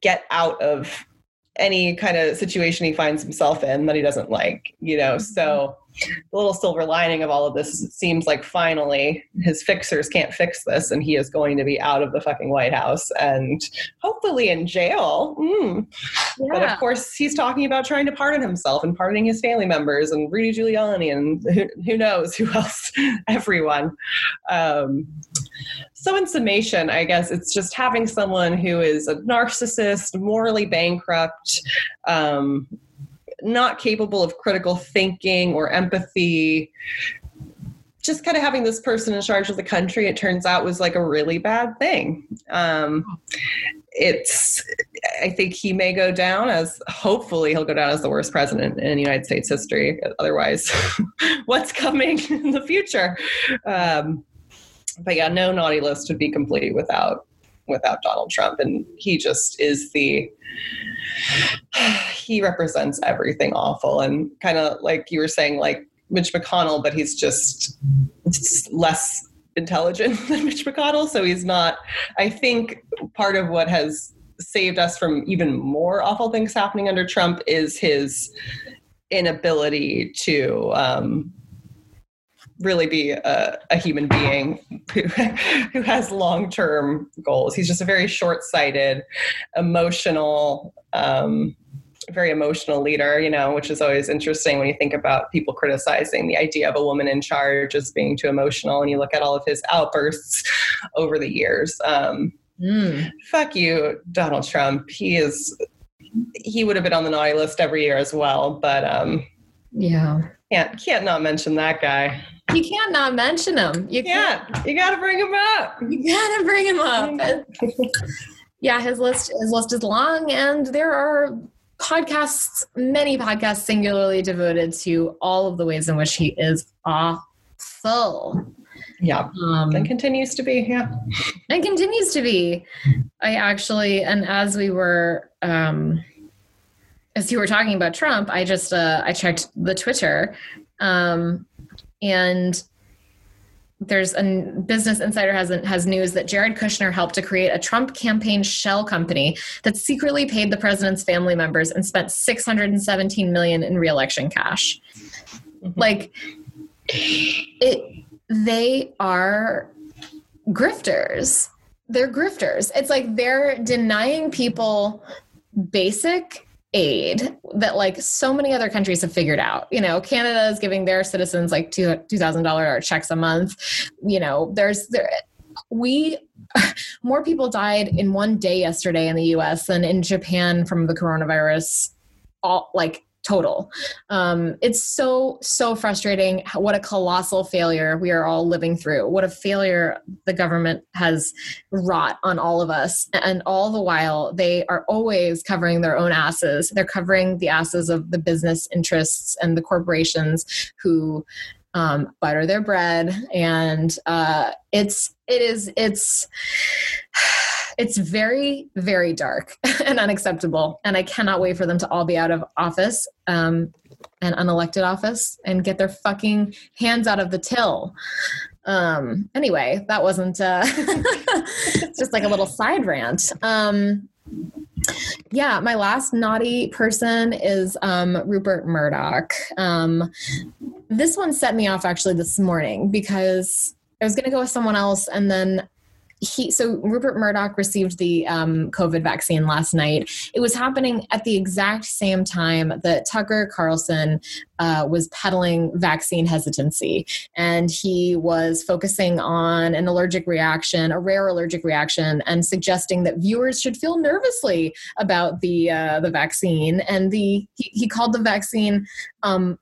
get out of any kind of situation he finds himself in that he doesn't like, you know. So the little silver lining of all of this seems like finally his fixers can't fix this and he is going to be out of the fucking White House and hopefully in jail. Mm. Yeah. But of course, he's talking about trying to pardon himself and pardoning his family members and Rudy Giuliani and who, who knows who else, everyone. Um, so, in summation, I guess it's just having someone who is a narcissist, morally bankrupt, um, not capable of critical thinking or empathy. Just kind of having this person in charge of the country, it turns out, was like a really bad thing. Um, it's, I think he may go down as, hopefully, he'll go down as the worst president in United States history. Otherwise, what's coming in the future? Um, but yeah, no naughty list would be complete without without Donald Trump, and he just is the he represents everything awful and kind of like you were saying, like Mitch McConnell, but he's just less intelligent than Mitch McConnell. So he's not, I think part of what has saved us from even more awful things happening under Trump is his inability to um, really be a, a human being who, who has long term goals. He's just a very short sighted, emotional, um, very emotional leader, you know, which is always interesting when you think about people criticizing the idea of a woman in charge as being too emotional and you look at all of his outbursts over the years. Um, mm. Fuck you, Donald Trump. He is, he would have been on the naughty list every year as well, but um, yeah. Can't, can't not mention that guy. You can't not mention him. You can't. You got to bring him up. You got to bring him up. yeah, his list his list is long, and there are podcasts, many podcasts, singularly devoted to all of the ways in which he is awful. Yeah, um, and continues to be. Yeah, and continues to be. I actually, and as we were. um as you were talking about Trump, I just uh, I checked the Twitter um, and there's a business insider has has news that Jared Kushner helped to create a Trump campaign shell company that secretly paid the president's family members and spent 617 million in reelection cash. Mm-hmm. Like it they are grifters. They're grifters. It's like they're denying people basic aid that like so many other countries have figured out. You know, Canada is giving their citizens like two thousand dollar checks a month. You know, there's there we more people died in one day yesterday in the US than in Japan from the coronavirus all like total. Um, it's so, so frustrating. What a colossal failure we are all living through. What a failure the government has wrought on all of us. And all the while, they are always covering their own asses. They're covering the asses of the business interests and the corporations who um, butter their bread. And uh, it's, it is, it's, it's very very dark and unacceptable and i cannot wait for them to all be out of office um, and unelected office and get their fucking hands out of the till. Um, anyway that wasn't uh, just like a little side rant. Um, yeah my last naughty person is um, rupert murdoch. Um, this one set me off actually this morning because I was going to go with someone else, and then he so Rupert Murdoch received the um, COVID vaccine last night. It was happening at the exact same time that Tucker Carlson uh, was peddling vaccine hesitancy, and he was focusing on an allergic reaction, a rare allergic reaction, and suggesting that viewers should feel nervously about the uh, the vaccine. And the he, he called the vaccine um,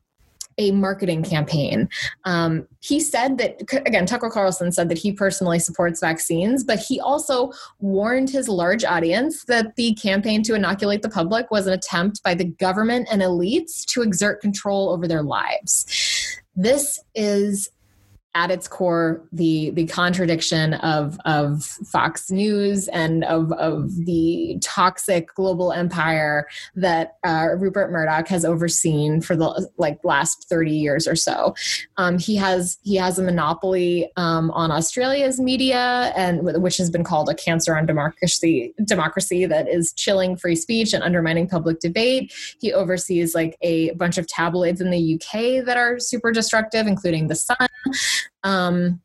a marketing campaign. Um, he said that, again, Tucker Carlson said that he personally supports vaccines, but he also warned his large audience that the campaign to inoculate the public was an attempt by the government and elites to exert control over their lives. This is at its core the the contradiction of of Fox News and of of the toxic global empire that uh, Rupert Murdoch has overseen for the like last thirty years or so. Um, he has he has a monopoly um, on Australia's media and which has been called a cancer on democracy democracy that is chilling free speech and undermining public debate. He oversees like a bunch of tabloids in the UK that are super destructive, including the Sun. Um,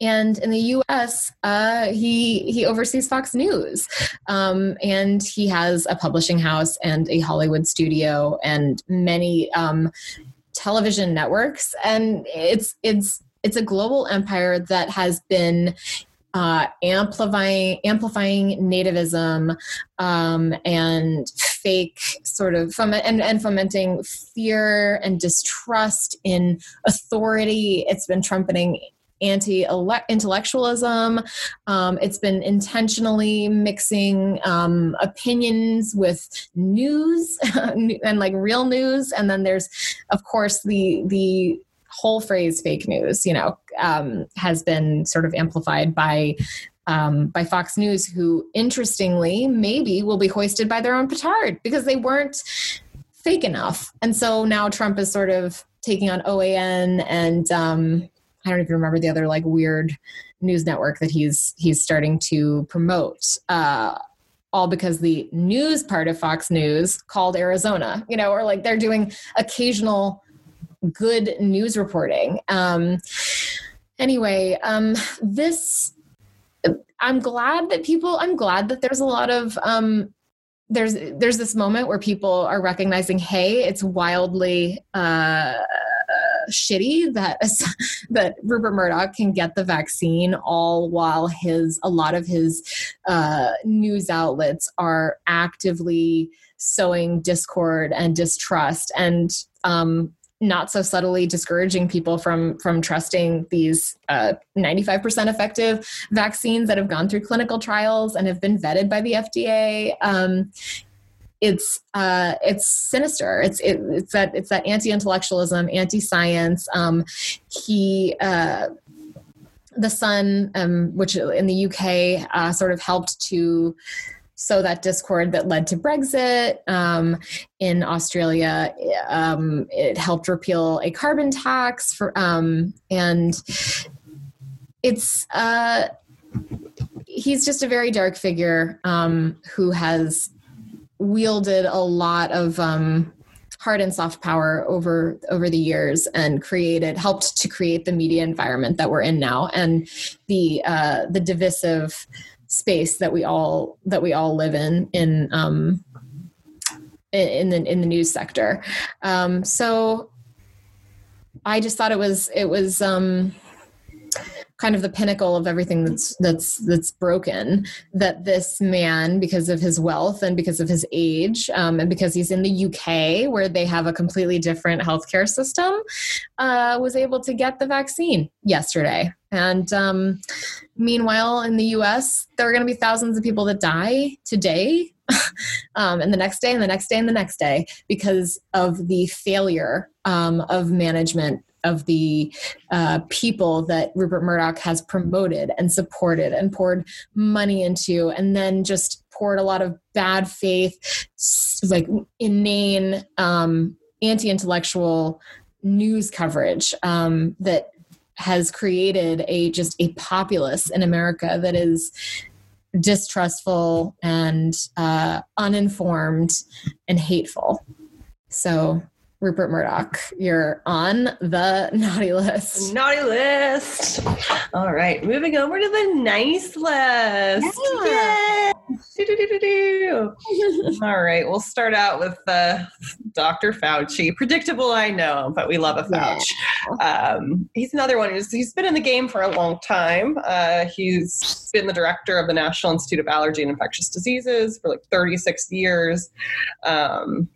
and in the U.S., uh, he he oversees Fox News, um, and he has a publishing house and a Hollywood studio and many um, television networks, and it's it's it's a global empire that has been uh, amplifying amplifying nativism um, and fake sort of and, and fomenting fear and distrust in authority. It's been trumpeting anti intellectualism. Um, it's been intentionally mixing um, opinions with news and like real news. And then there's, of course, the the whole phrase fake news, you know, um, has been sort of amplified by um, by Fox News, who interestingly maybe will be hoisted by their own petard because they weren't fake enough. And so now Trump is sort of taking on OAN and um, I don't even remember the other like weird news network that he's he's starting to promote. Uh, all because the news part of Fox News called Arizona, you know, or like they're doing occasional good news reporting. Um, anyway, um, this I'm glad that people. I'm glad that there's a lot of um, there's there's this moment where people are recognizing, hey, it's wildly. Uh, shitty that that Rupert Murdoch can get the vaccine all while his a lot of his uh, news outlets are actively sowing discord and distrust and um, not so subtly discouraging people from from trusting these uh, 95% effective vaccines that have gone through clinical trials and have been vetted by the FDA. Um, it's uh, it's sinister. It's it, it's that it's that anti-intellectualism, anti-science. Um, he. Uh, the Sun, um, which in the UK uh, sort of helped to sow that discord that led to Brexit. Um, in Australia, um, it helped repeal a carbon tax for, um, and it's uh, he's just a very dark figure um, who has wielded a lot of um, hard and soft power over over the years and created helped to create the media environment that we're in now and the uh, the divisive space that we all that we all live in in um, in the in the news sector. Um, so I just thought it was it was um, kind of the pinnacle of everything that's that's that's broken that this man because of his wealth and because of his age um, and because he's in the uk where they have a completely different healthcare system uh, was able to get the vaccine yesterday. And um, meanwhile in the us there are going to be thousands of people that die today um, and the next day and the next day and the next day because of the failure um, of management of the uh, people that Rupert Murdoch has promoted and supported and poured money into, and then just poured a lot of bad faith, like inane, um, anti intellectual news coverage um, that has created a just a populace in America that is distrustful and uh, uninformed and hateful. So Rupert Murdoch, you're on the naughty list. Naughty list. All right, moving over to the nice list. Yeah. All right, we'll start out with uh, Dr. Fauci. Predictable, I know, but we love a Fauci. Yeah. Um, he's another one who's he's been in the game for a long time. Uh, he's been the director of the National Institute of Allergy and Infectious Diseases for like 36 years. Um,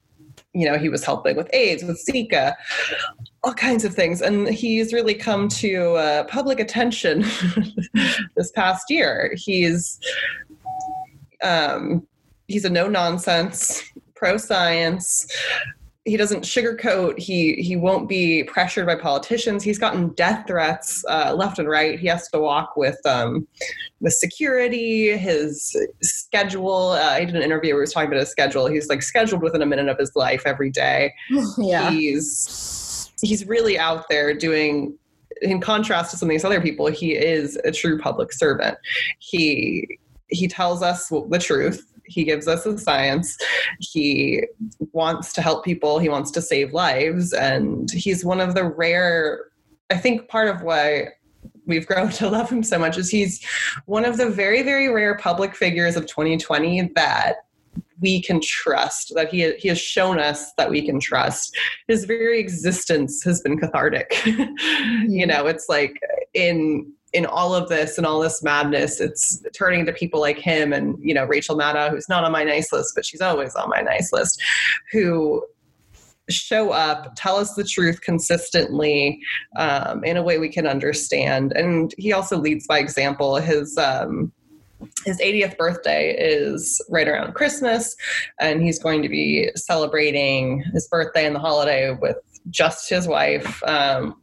you know, he was helping with AIDS, with Zika, all kinds of things. And he's really come to uh, public attention this past year. He's um, he's a no nonsense, pro science, he doesn't sugarcoat. He he won't be pressured by politicians. He's gotten death threats uh, left and right. He has to walk with um, with security. His schedule. Uh, I did an interview where he was talking about his schedule. He's like scheduled within a minute of his life every day. yeah. He's he's really out there doing. In contrast to some of these other people, he is a true public servant. He he tells us the truth he gives us the science. He wants to help people. He wants to save lives. And he's one of the rare, I think part of why we've grown to love him so much is he's one of the very, very rare public figures of 2020 that we can trust that he he has shown us that we can trust his very existence has been cathartic you know it's like in in all of this and all this madness, it's turning to people like him and, you know, Rachel Maddow, who's not on my nice list, but she's always on my nice list, who show up, tell us the truth consistently um, in a way we can understand. And he also leads by example. His, um, his 80th birthday is right around Christmas, and he's going to be celebrating his birthday and the holiday with just his wife. Um,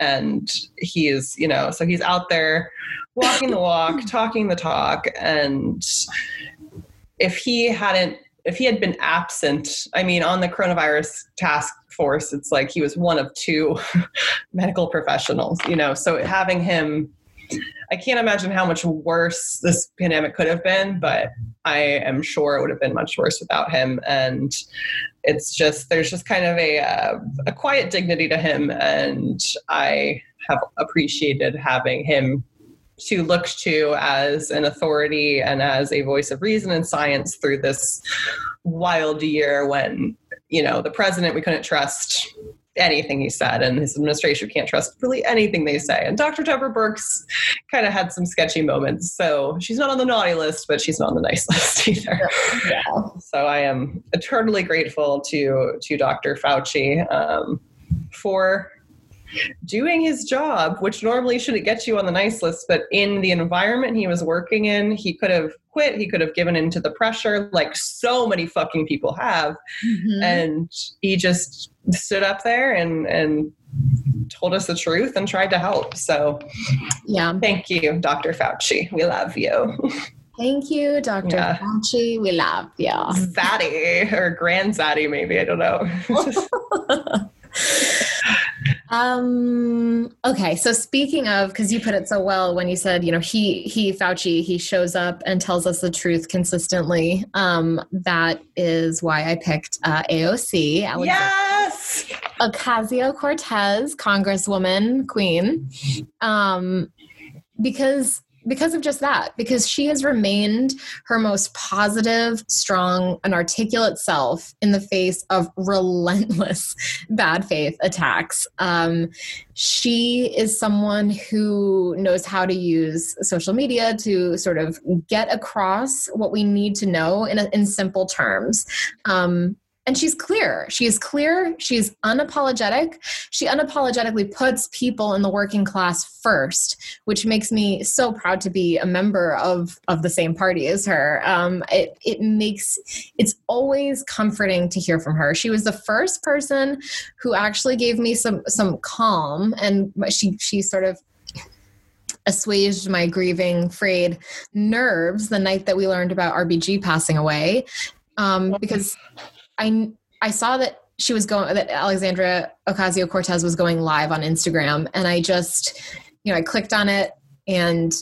and he is you know so he's out there walking the walk talking the talk and if he hadn't if he had been absent, I mean, on the coronavirus task force, it's like he was one of two medical professionals, you know. So having him, I can't imagine how much worse this pandemic could have been, but I am sure it would have been much worse without him. And it's just there's just kind of a uh, a quiet dignity to him, and I have appreciated having him to look to as an authority and as a voice of reason and science through this wild year when you know the president we couldn't trust anything he said and his administration can't trust really anything they say and dr deborah birx kind of had some sketchy moments so she's not on the naughty list but she's not on the nice list either yeah. so i am eternally grateful to to dr fauci um, for doing his job, which normally shouldn't get you on the nice list, but in the environment he was working in, he could have quit. He could have given in to the pressure, like so many fucking people have. Mm-hmm. And he just stood up there and and told us the truth and tried to help. So, yeah, thank you, Dr. Fauci. We love you. Thank you, Dr. Yeah. Fauci. We love you. Zaddy or Grand Zaddy, maybe. I don't know. Um, okay, so speaking of, because you put it so well when you said, you know, he he Fauci he shows up and tells us the truth consistently. Um, that is why I picked uh, AOC. yes, Ocasio Cortez, Congresswoman, Queen, um, because because of just that because she has remained her most positive strong and articulate self in the face of relentless bad faith attacks. Um, she is someone who knows how to use social media to sort of get across what we need to know in, a, in simple terms. Um, and she's clear. She's clear. She's unapologetic. She unapologetically puts people in the working class first, which makes me so proud to be a member of of the same party as her. Um, it it makes it's always comforting to hear from her. She was the first person who actually gave me some some calm, and she she sort of assuaged my grieving, frayed nerves the night that we learned about RBG passing away. Um, because I I saw that she was going that Alexandria Ocasio Cortez was going live on Instagram, and I just you know I clicked on it and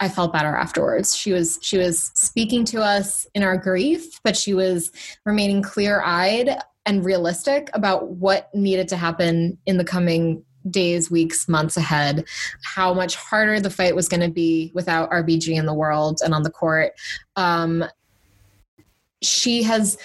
I felt better afterwards. She was she was speaking to us in our grief, but she was remaining clear eyed and realistic about what needed to happen in the coming days, weeks, months ahead, how much harder the fight was going to be without RBG in the world and on the court. Um, she has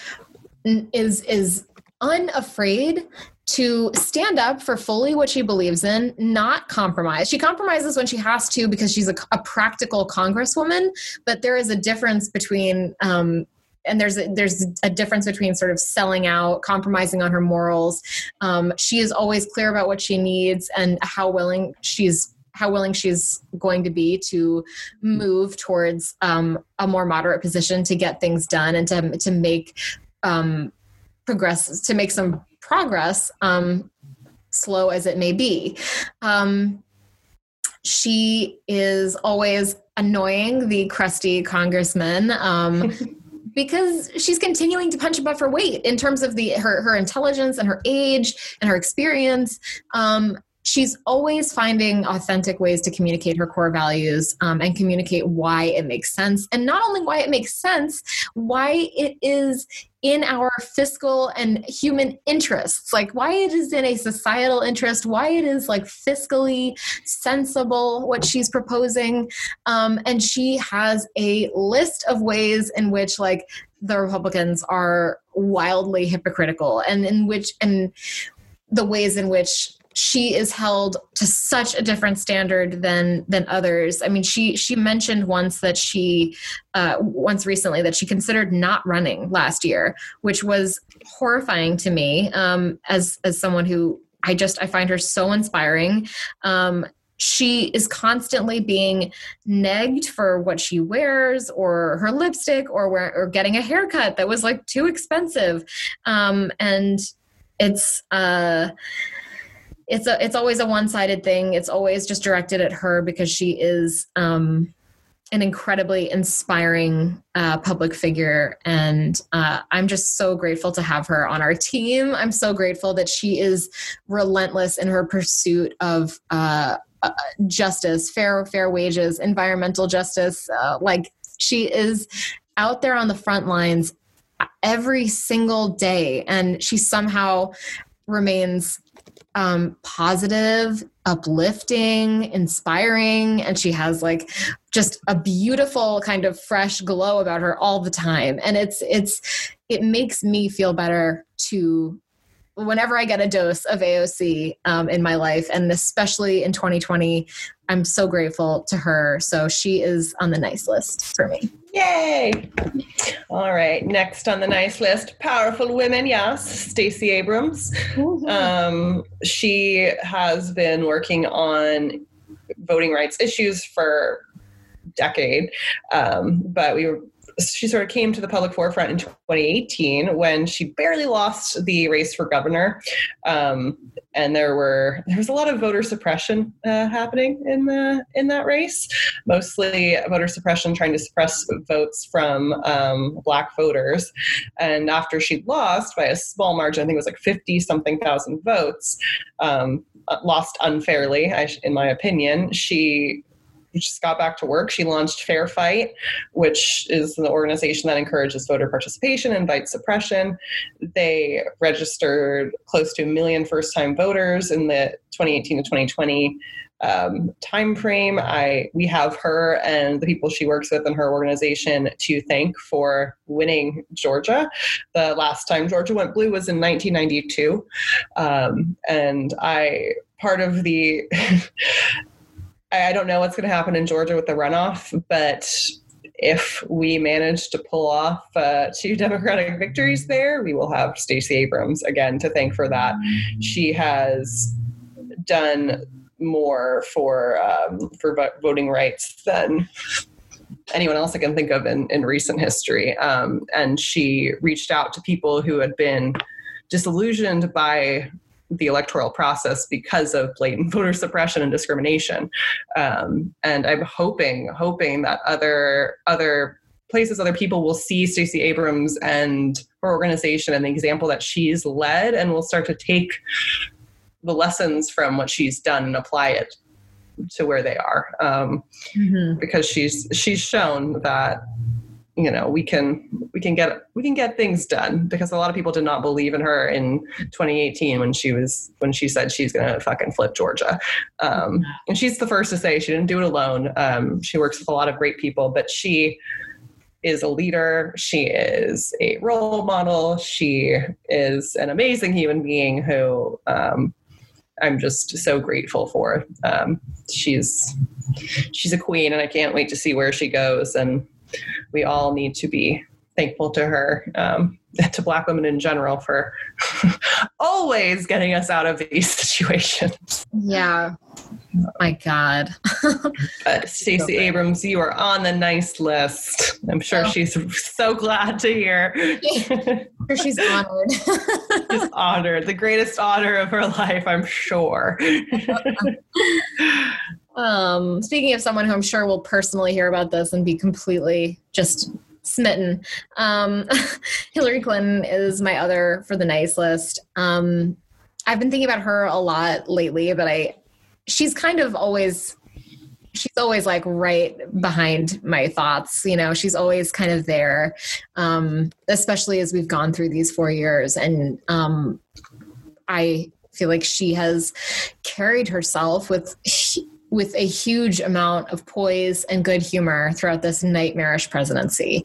is is unafraid to stand up for fully what she believes in, not compromise. She compromises when she has to because she's a, a practical congresswoman, but there is a difference between um, and there's a, there's a difference between sort of selling out, compromising on her morals. Um, she is always clear about what she needs and how willing she's how willing she's going to be to move towards um, a more moderate position to get things done and to to make um, progress to make some progress, um, slow as it may be. Um, she is always annoying the crusty congressman. Um, because she's continuing to punch above her weight in terms of the her, her intelligence and her age and her experience um, she's always finding authentic ways to communicate her core values um, and communicate why it makes sense. And not only why it makes sense why it is in our fiscal and human interests. Like why it is in a societal interest why it is like fiscally sensible what she's proposing. Um, and she has a list of ways in which like the republicans are wildly hypocritical and in which and the ways in which she is held to such a different standard than than others. I mean she she mentioned once that she uh, once recently that she considered not running last year which was horrifying to me um, as as someone who i just i find her so inspiring. Um, she is constantly being negged for what she wears or her lipstick or wear, or getting a haircut that was like too expensive. Um, and it's uh it's a it's always a one-sided thing it's always just directed at her because she is um an incredibly inspiring uh, public figure. And uh, I'm just so grateful to have her on our team. I'm so grateful that she is relentless in her pursuit of. Uh, uh justice, fair fair wages, environmental justice. Uh, like she is out there on the front lines every single day, and she somehow remains um, positive, uplifting, inspiring, and she has like just a beautiful kind of fresh glow about her all the time. And it's it's it makes me feel better to whenever I get a dose of AOC um, in my life, and especially in 2020, I'm so grateful to her. So she is on the nice list for me. Yay! All right, next on the nice list, powerful women. Yes, Stacey Abrams. Mm-hmm. Um, she has been working on voting rights issues for decade. Um, but we were she sort of came to the public forefront in 2018 when she barely lost the race for governor, um, and there were there was a lot of voter suppression uh, happening in the in that race. Mostly voter suppression, trying to suppress votes from um, black voters. And after she lost by a small margin, I think it was like 50 something thousand votes, um, lost unfairly, in my opinion. She just got back to work. She launched Fair Fight, which is an organization that encourages voter participation and fights suppression. They registered close to a million first time voters in the 2018 to 2020 um, time frame. I we have her and the people she works with in her organization to thank for winning Georgia. The last time Georgia went blue was in 1992, um, and I part of the I don't know what's going to happen in Georgia with the runoff, but if we manage to pull off uh, two Democratic victories there, we will have Stacey Abrams again to thank for that. She has done more for um, for voting rights than anyone else I can think of in, in recent history. Um, and she reached out to people who had been disillusioned by the electoral process because of blatant voter suppression and discrimination. Um, and I'm hoping, hoping that other other places, other people will see Stacey Abrams and her organization and the example that she's led, and will start to take the lessons from what she's done and apply it to where they are. Um, mm-hmm. Because she's she's shown that you know we can we can get we can get things done because a lot of people did not believe in her in 2018 when she was when she said she's gonna fucking flip Georgia, um, and she's the first to say she didn't do it alone. Um, she works with a lot of great people, but she is a leader. She is a role model. She is an amazing human being who um, I'm just so grateful for. Um, she's she's a queen, and I can't wait to see where she goes and we all need to be thankful to her, um, to Black women in general, for always getting us out of these situations. Yeah. My God. uh, Stacey so Abrams, you are on the nice list. I'm sure oh. she's so glad to hear. sure she's honored. she's honored. The greatest honor of her life, I'm sure. Um, speaking of someone who I'm sure will personally hear about this and be completely just smitten, um, Hillary Clinton is my other for the nice list. Um, I've been thinking about her a lot lately, but I, she's kind of always, she's always like right behind my thoughts. You know, she's always kind of there, um, especially as we've gone through these four years. And um, I feel like she has carried herself with with a huge amount of poise and good humor throughout this nightmarish presidency.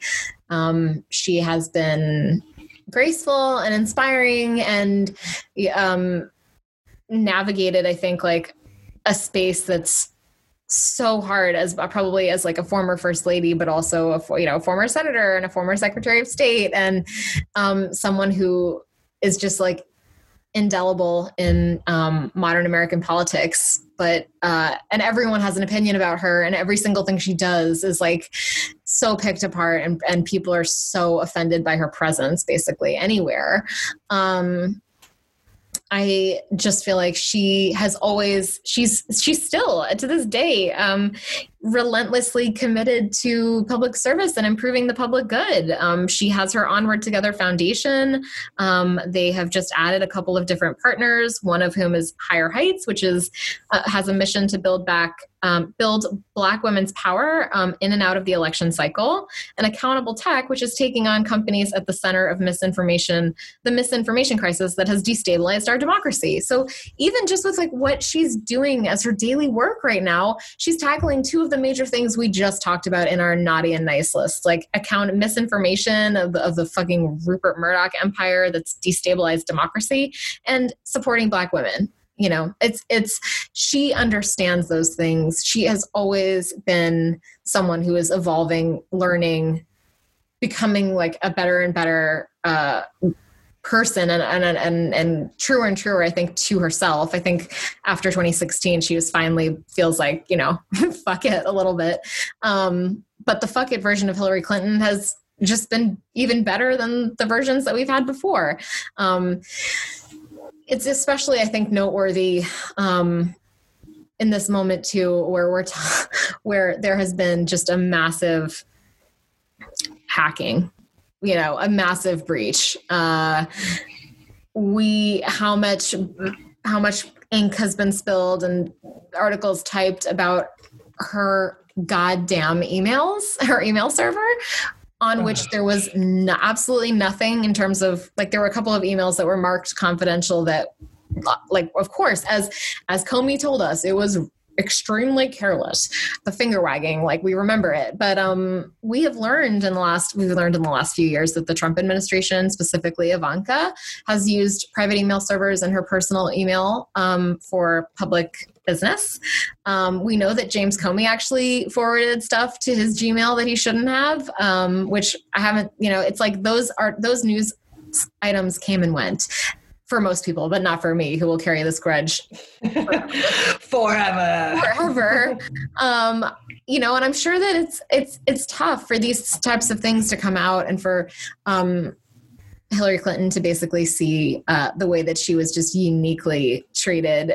Um, she has been graceful and inspiring and um, navigated, I think, like a space that's so hard as probably as like a former first lady but also a you know a former senator and a former secretary of state and um, someone who is just like indelible in um, modern American politics. But uh, and everyone has an opinion about her, and every single thing she does is like so picked apart, and and people are so offended by her presence, basically anywhere. Um, I just feel like she has always she's she's still to this day um, relentlessly committed to public service and improving the public good. Um, she has her Onward Together Foundation. Um, they have just added a couple of different partners, one of whom is Higher Heights, which is uh, has a mission to build back um, build Black women's power um, in and out of the election cycle, and Accountable Tech, which is taking on companies at the center of misinformation, the misinformation crisis that has destabilized our democracy. So even just with like what she's doing as her daily work right now, she's tackling two the major things we just talked about in our naughty and nice list, like account misinformation of the, of the fucking Rupert Murdoch empire that's destabilized democracy, and supporting Black women. You know it's it's she understands those things. She has always been someone who is evolving learning becoming like a better and better uh person and, and and and truer and truer i think to herself. I think after 2016 she was finally feels like you know fuck it a little bit. Um but the fuck it version of hillary clinton has just been even better than the versions that we've had before. Um it's especially, I think, noteworthy um, in this moment too, where we're t- where there has been just a massive hacking, you know, a massive breach. Uh, we how much how much ink has been spilled and articles typed about her goddamn emails, her email server, on which there was no, absolutely nothing in terms of like there were a couple of emails that were marked confidential that like of course as as comey told us it was extremely careless the finger wagging like we remember it but um we have learned in the last we've learned in the last few years that the trump administration specifically ivanka has used private email servers and her personal email um, for public business. Um, we know that James Comey actually forwarded stuff to his Gmail that he shouldn't have, um, which I haven't, you know, it's like those are those news items came and went for most people, but not for me, who will carry this grudge forever. Forever. um, you know, and I'm sure that it's it's it's tough for these types of things to come out and for um, Hillary Clinton to basically see uh, the way that she was just uniquely treated.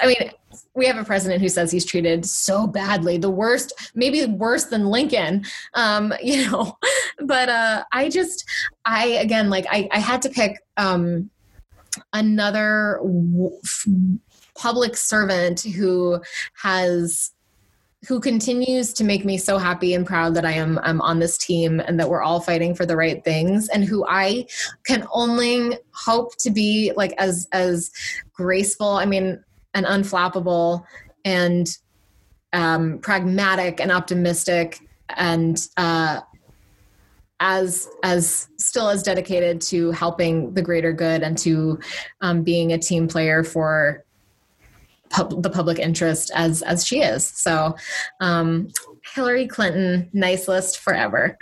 I mean, we have a president who says he's treated so badly, the worst, maybe worse than Lincoln, um, you know. But uh, I just, I again, like I, I had to pick um, another public servant who has who continues to make me so happy and proud that I am I'm on this team and that we're all fighting for the right things and who I can only hope to be like as as graceful. I mean, and unflappable and um, pragmatic and optimistic and uh, as as still as dedicated to helping the greater good and to um, being a team player for pub- the public interest as as she is. So, um, Hillary Clinton, nice list forever.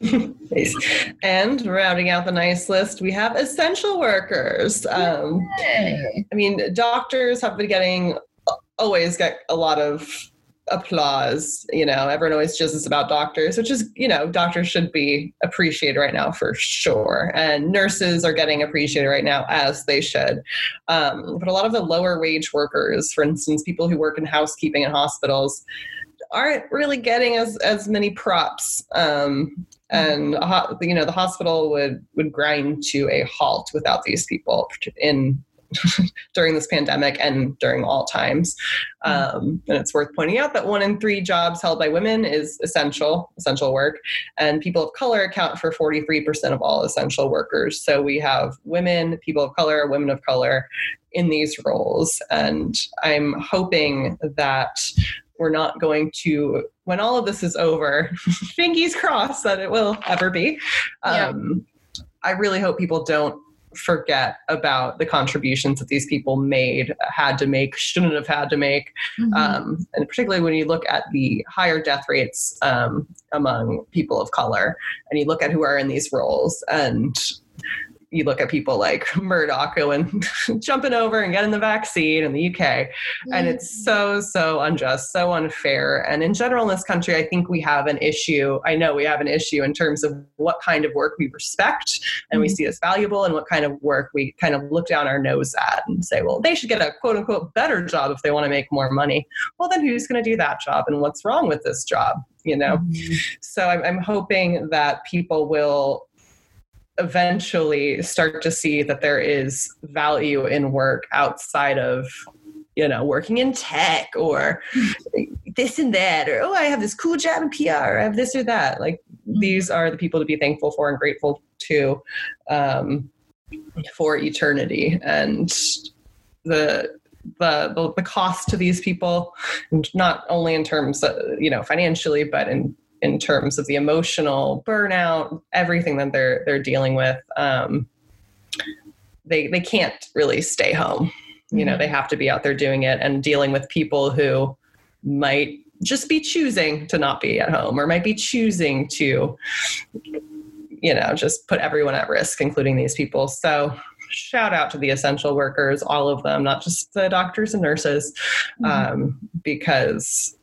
nice. And rounding out the nice list, we have essential workers. Um, I mean, doctors have been getting always get a lot of applause. You know, everyone always just about doctors, which is, you know, doctors should be appreciated right now for sure. And nurses are getting appreciated right now as they should. Um, but a lot of the lower wage workers, for instance, people who work in housekeeping in hospitals, aren't really getting as as many props um, and you know the hospital would would grind to a halt without these people in during this pandemic and during all times. Mm-hmm. um, and it's worth pointing out that one in three jobs held by women is essential essential work. And people of color account for 43% of all essential workers. So we have women people of color women of color in these roles. And i'm hoping that we're not going to when all of this is over fingers crossed that it will ever be. Um, yeah. i really hope people don't forget about the contributions that these people made had to make shouldn't have had to make mm-hmm. um, and particularly when you look at the higher death rates um, among people of color and you look at who are in these roles and you look at people like Murdoch going jumping over and getting the vaccine in the UK. Mm-hmm. And it's so, so unjust, so unfair. And in general, in this country, I think we have an issue. I know we have an issue in terms of what kind of work we respect and mm-hmm. we see as valuable and what kind of work we kind of look down our nose at and say, well, they should get a quote unquote better job if they want to make more money. Well, then who's going to do that job? And what's wrong with this job? You know? Mm-hmm. So I'm, I'm hoping that people will eventually start to see that there is value in work outside of you know working in tech or this and that or oh i have this cool job in pr i have this or that. Like these are the people to be thankful for and grateful to um, for eternity. And the the, the, the cost to these people not only in terms of, you know financially but in in terms of the emotional burnout, everything that they're they're dealing with. Um, they they can't really stay home. You know, mm-hmm. they have to be out there doing it and dealing with people who might just be choosing to not be at home or might be choosing to you know just put everyone at risk including these people so shout out to the essential workers all of them not just the doctors and nurses mm-hmm. um, because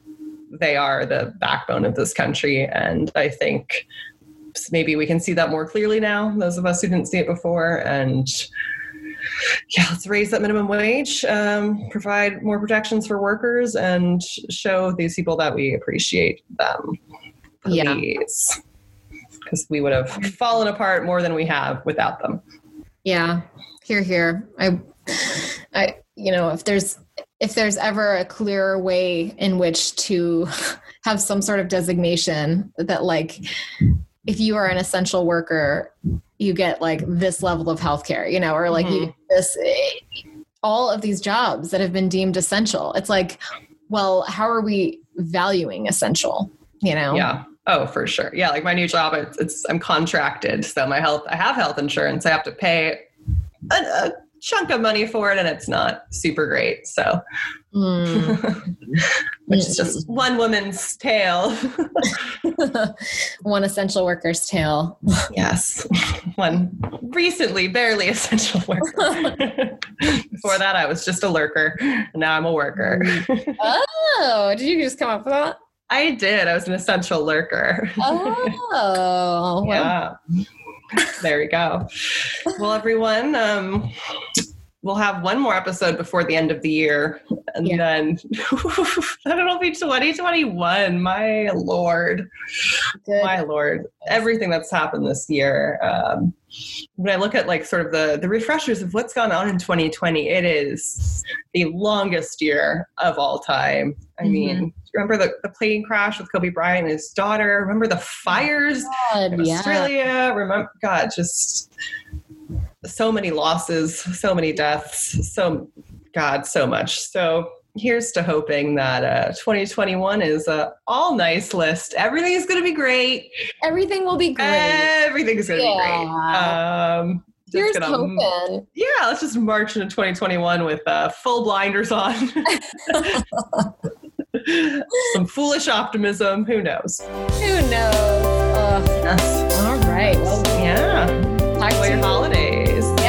they are the backbone of this country. And I think maybe we can see that more clearly now, those of us who didn't see it before. And yeah, let's raise that minimum wage, um, provide more protections for workers, and show these people that we appreciate them. Please. Yeah. Because we would have fallen apart more than we have without them. Yeah. Hear, hear. I, I, you know, if there's if there's ever a clearer way in which to have some sort of designation that like if you are an essential worker you get like this level of healthcare you know or like mm-hmm. you this all of these jobs that have been deemed essential. It's like well how are we valuing essential you know? Yeah. Oh for sure. Yeah like my new job it's, it's i'm contracted so my health i have health insurance. I have to pay a, a chunk of money for it and it's not super great. So, mm. which is just one woman's tale. one essential worker's tale. yes. One recently barely essential worker. Before that, I was just a lurker. Now I'm a worker. oh, did you just come up with that? I did. I was an essential lurker. Oh, yeah there we go. Well, everyone, um, we'll have one more episode before the end of the year. And yeah. then it'll be 2021. My Lord. Good. My Lord. Everything that's happened this year. Um, when I look at like sort of the the refreshers of what's gone on in 2020, it is the longest year of all time. I mm-hmm. mean, remember the, the plane crash with Kobe Bryant and his daughter? Remember the fires God, in Australia? Remember God, just so many losses, so many deaths, so God, so much. So here's to hoping that uh, 2021 is a all nice list. Everything is going to be great. Everything will be great. Everything's going to yeah. be great. Um, Here's gonna, hoping. Yeah, let's just march into 2021 with uh, full blinders on. Some foolish optimism. Who knows? Who knows? Uh, yes. All right. Well, yeah talk about your holidays.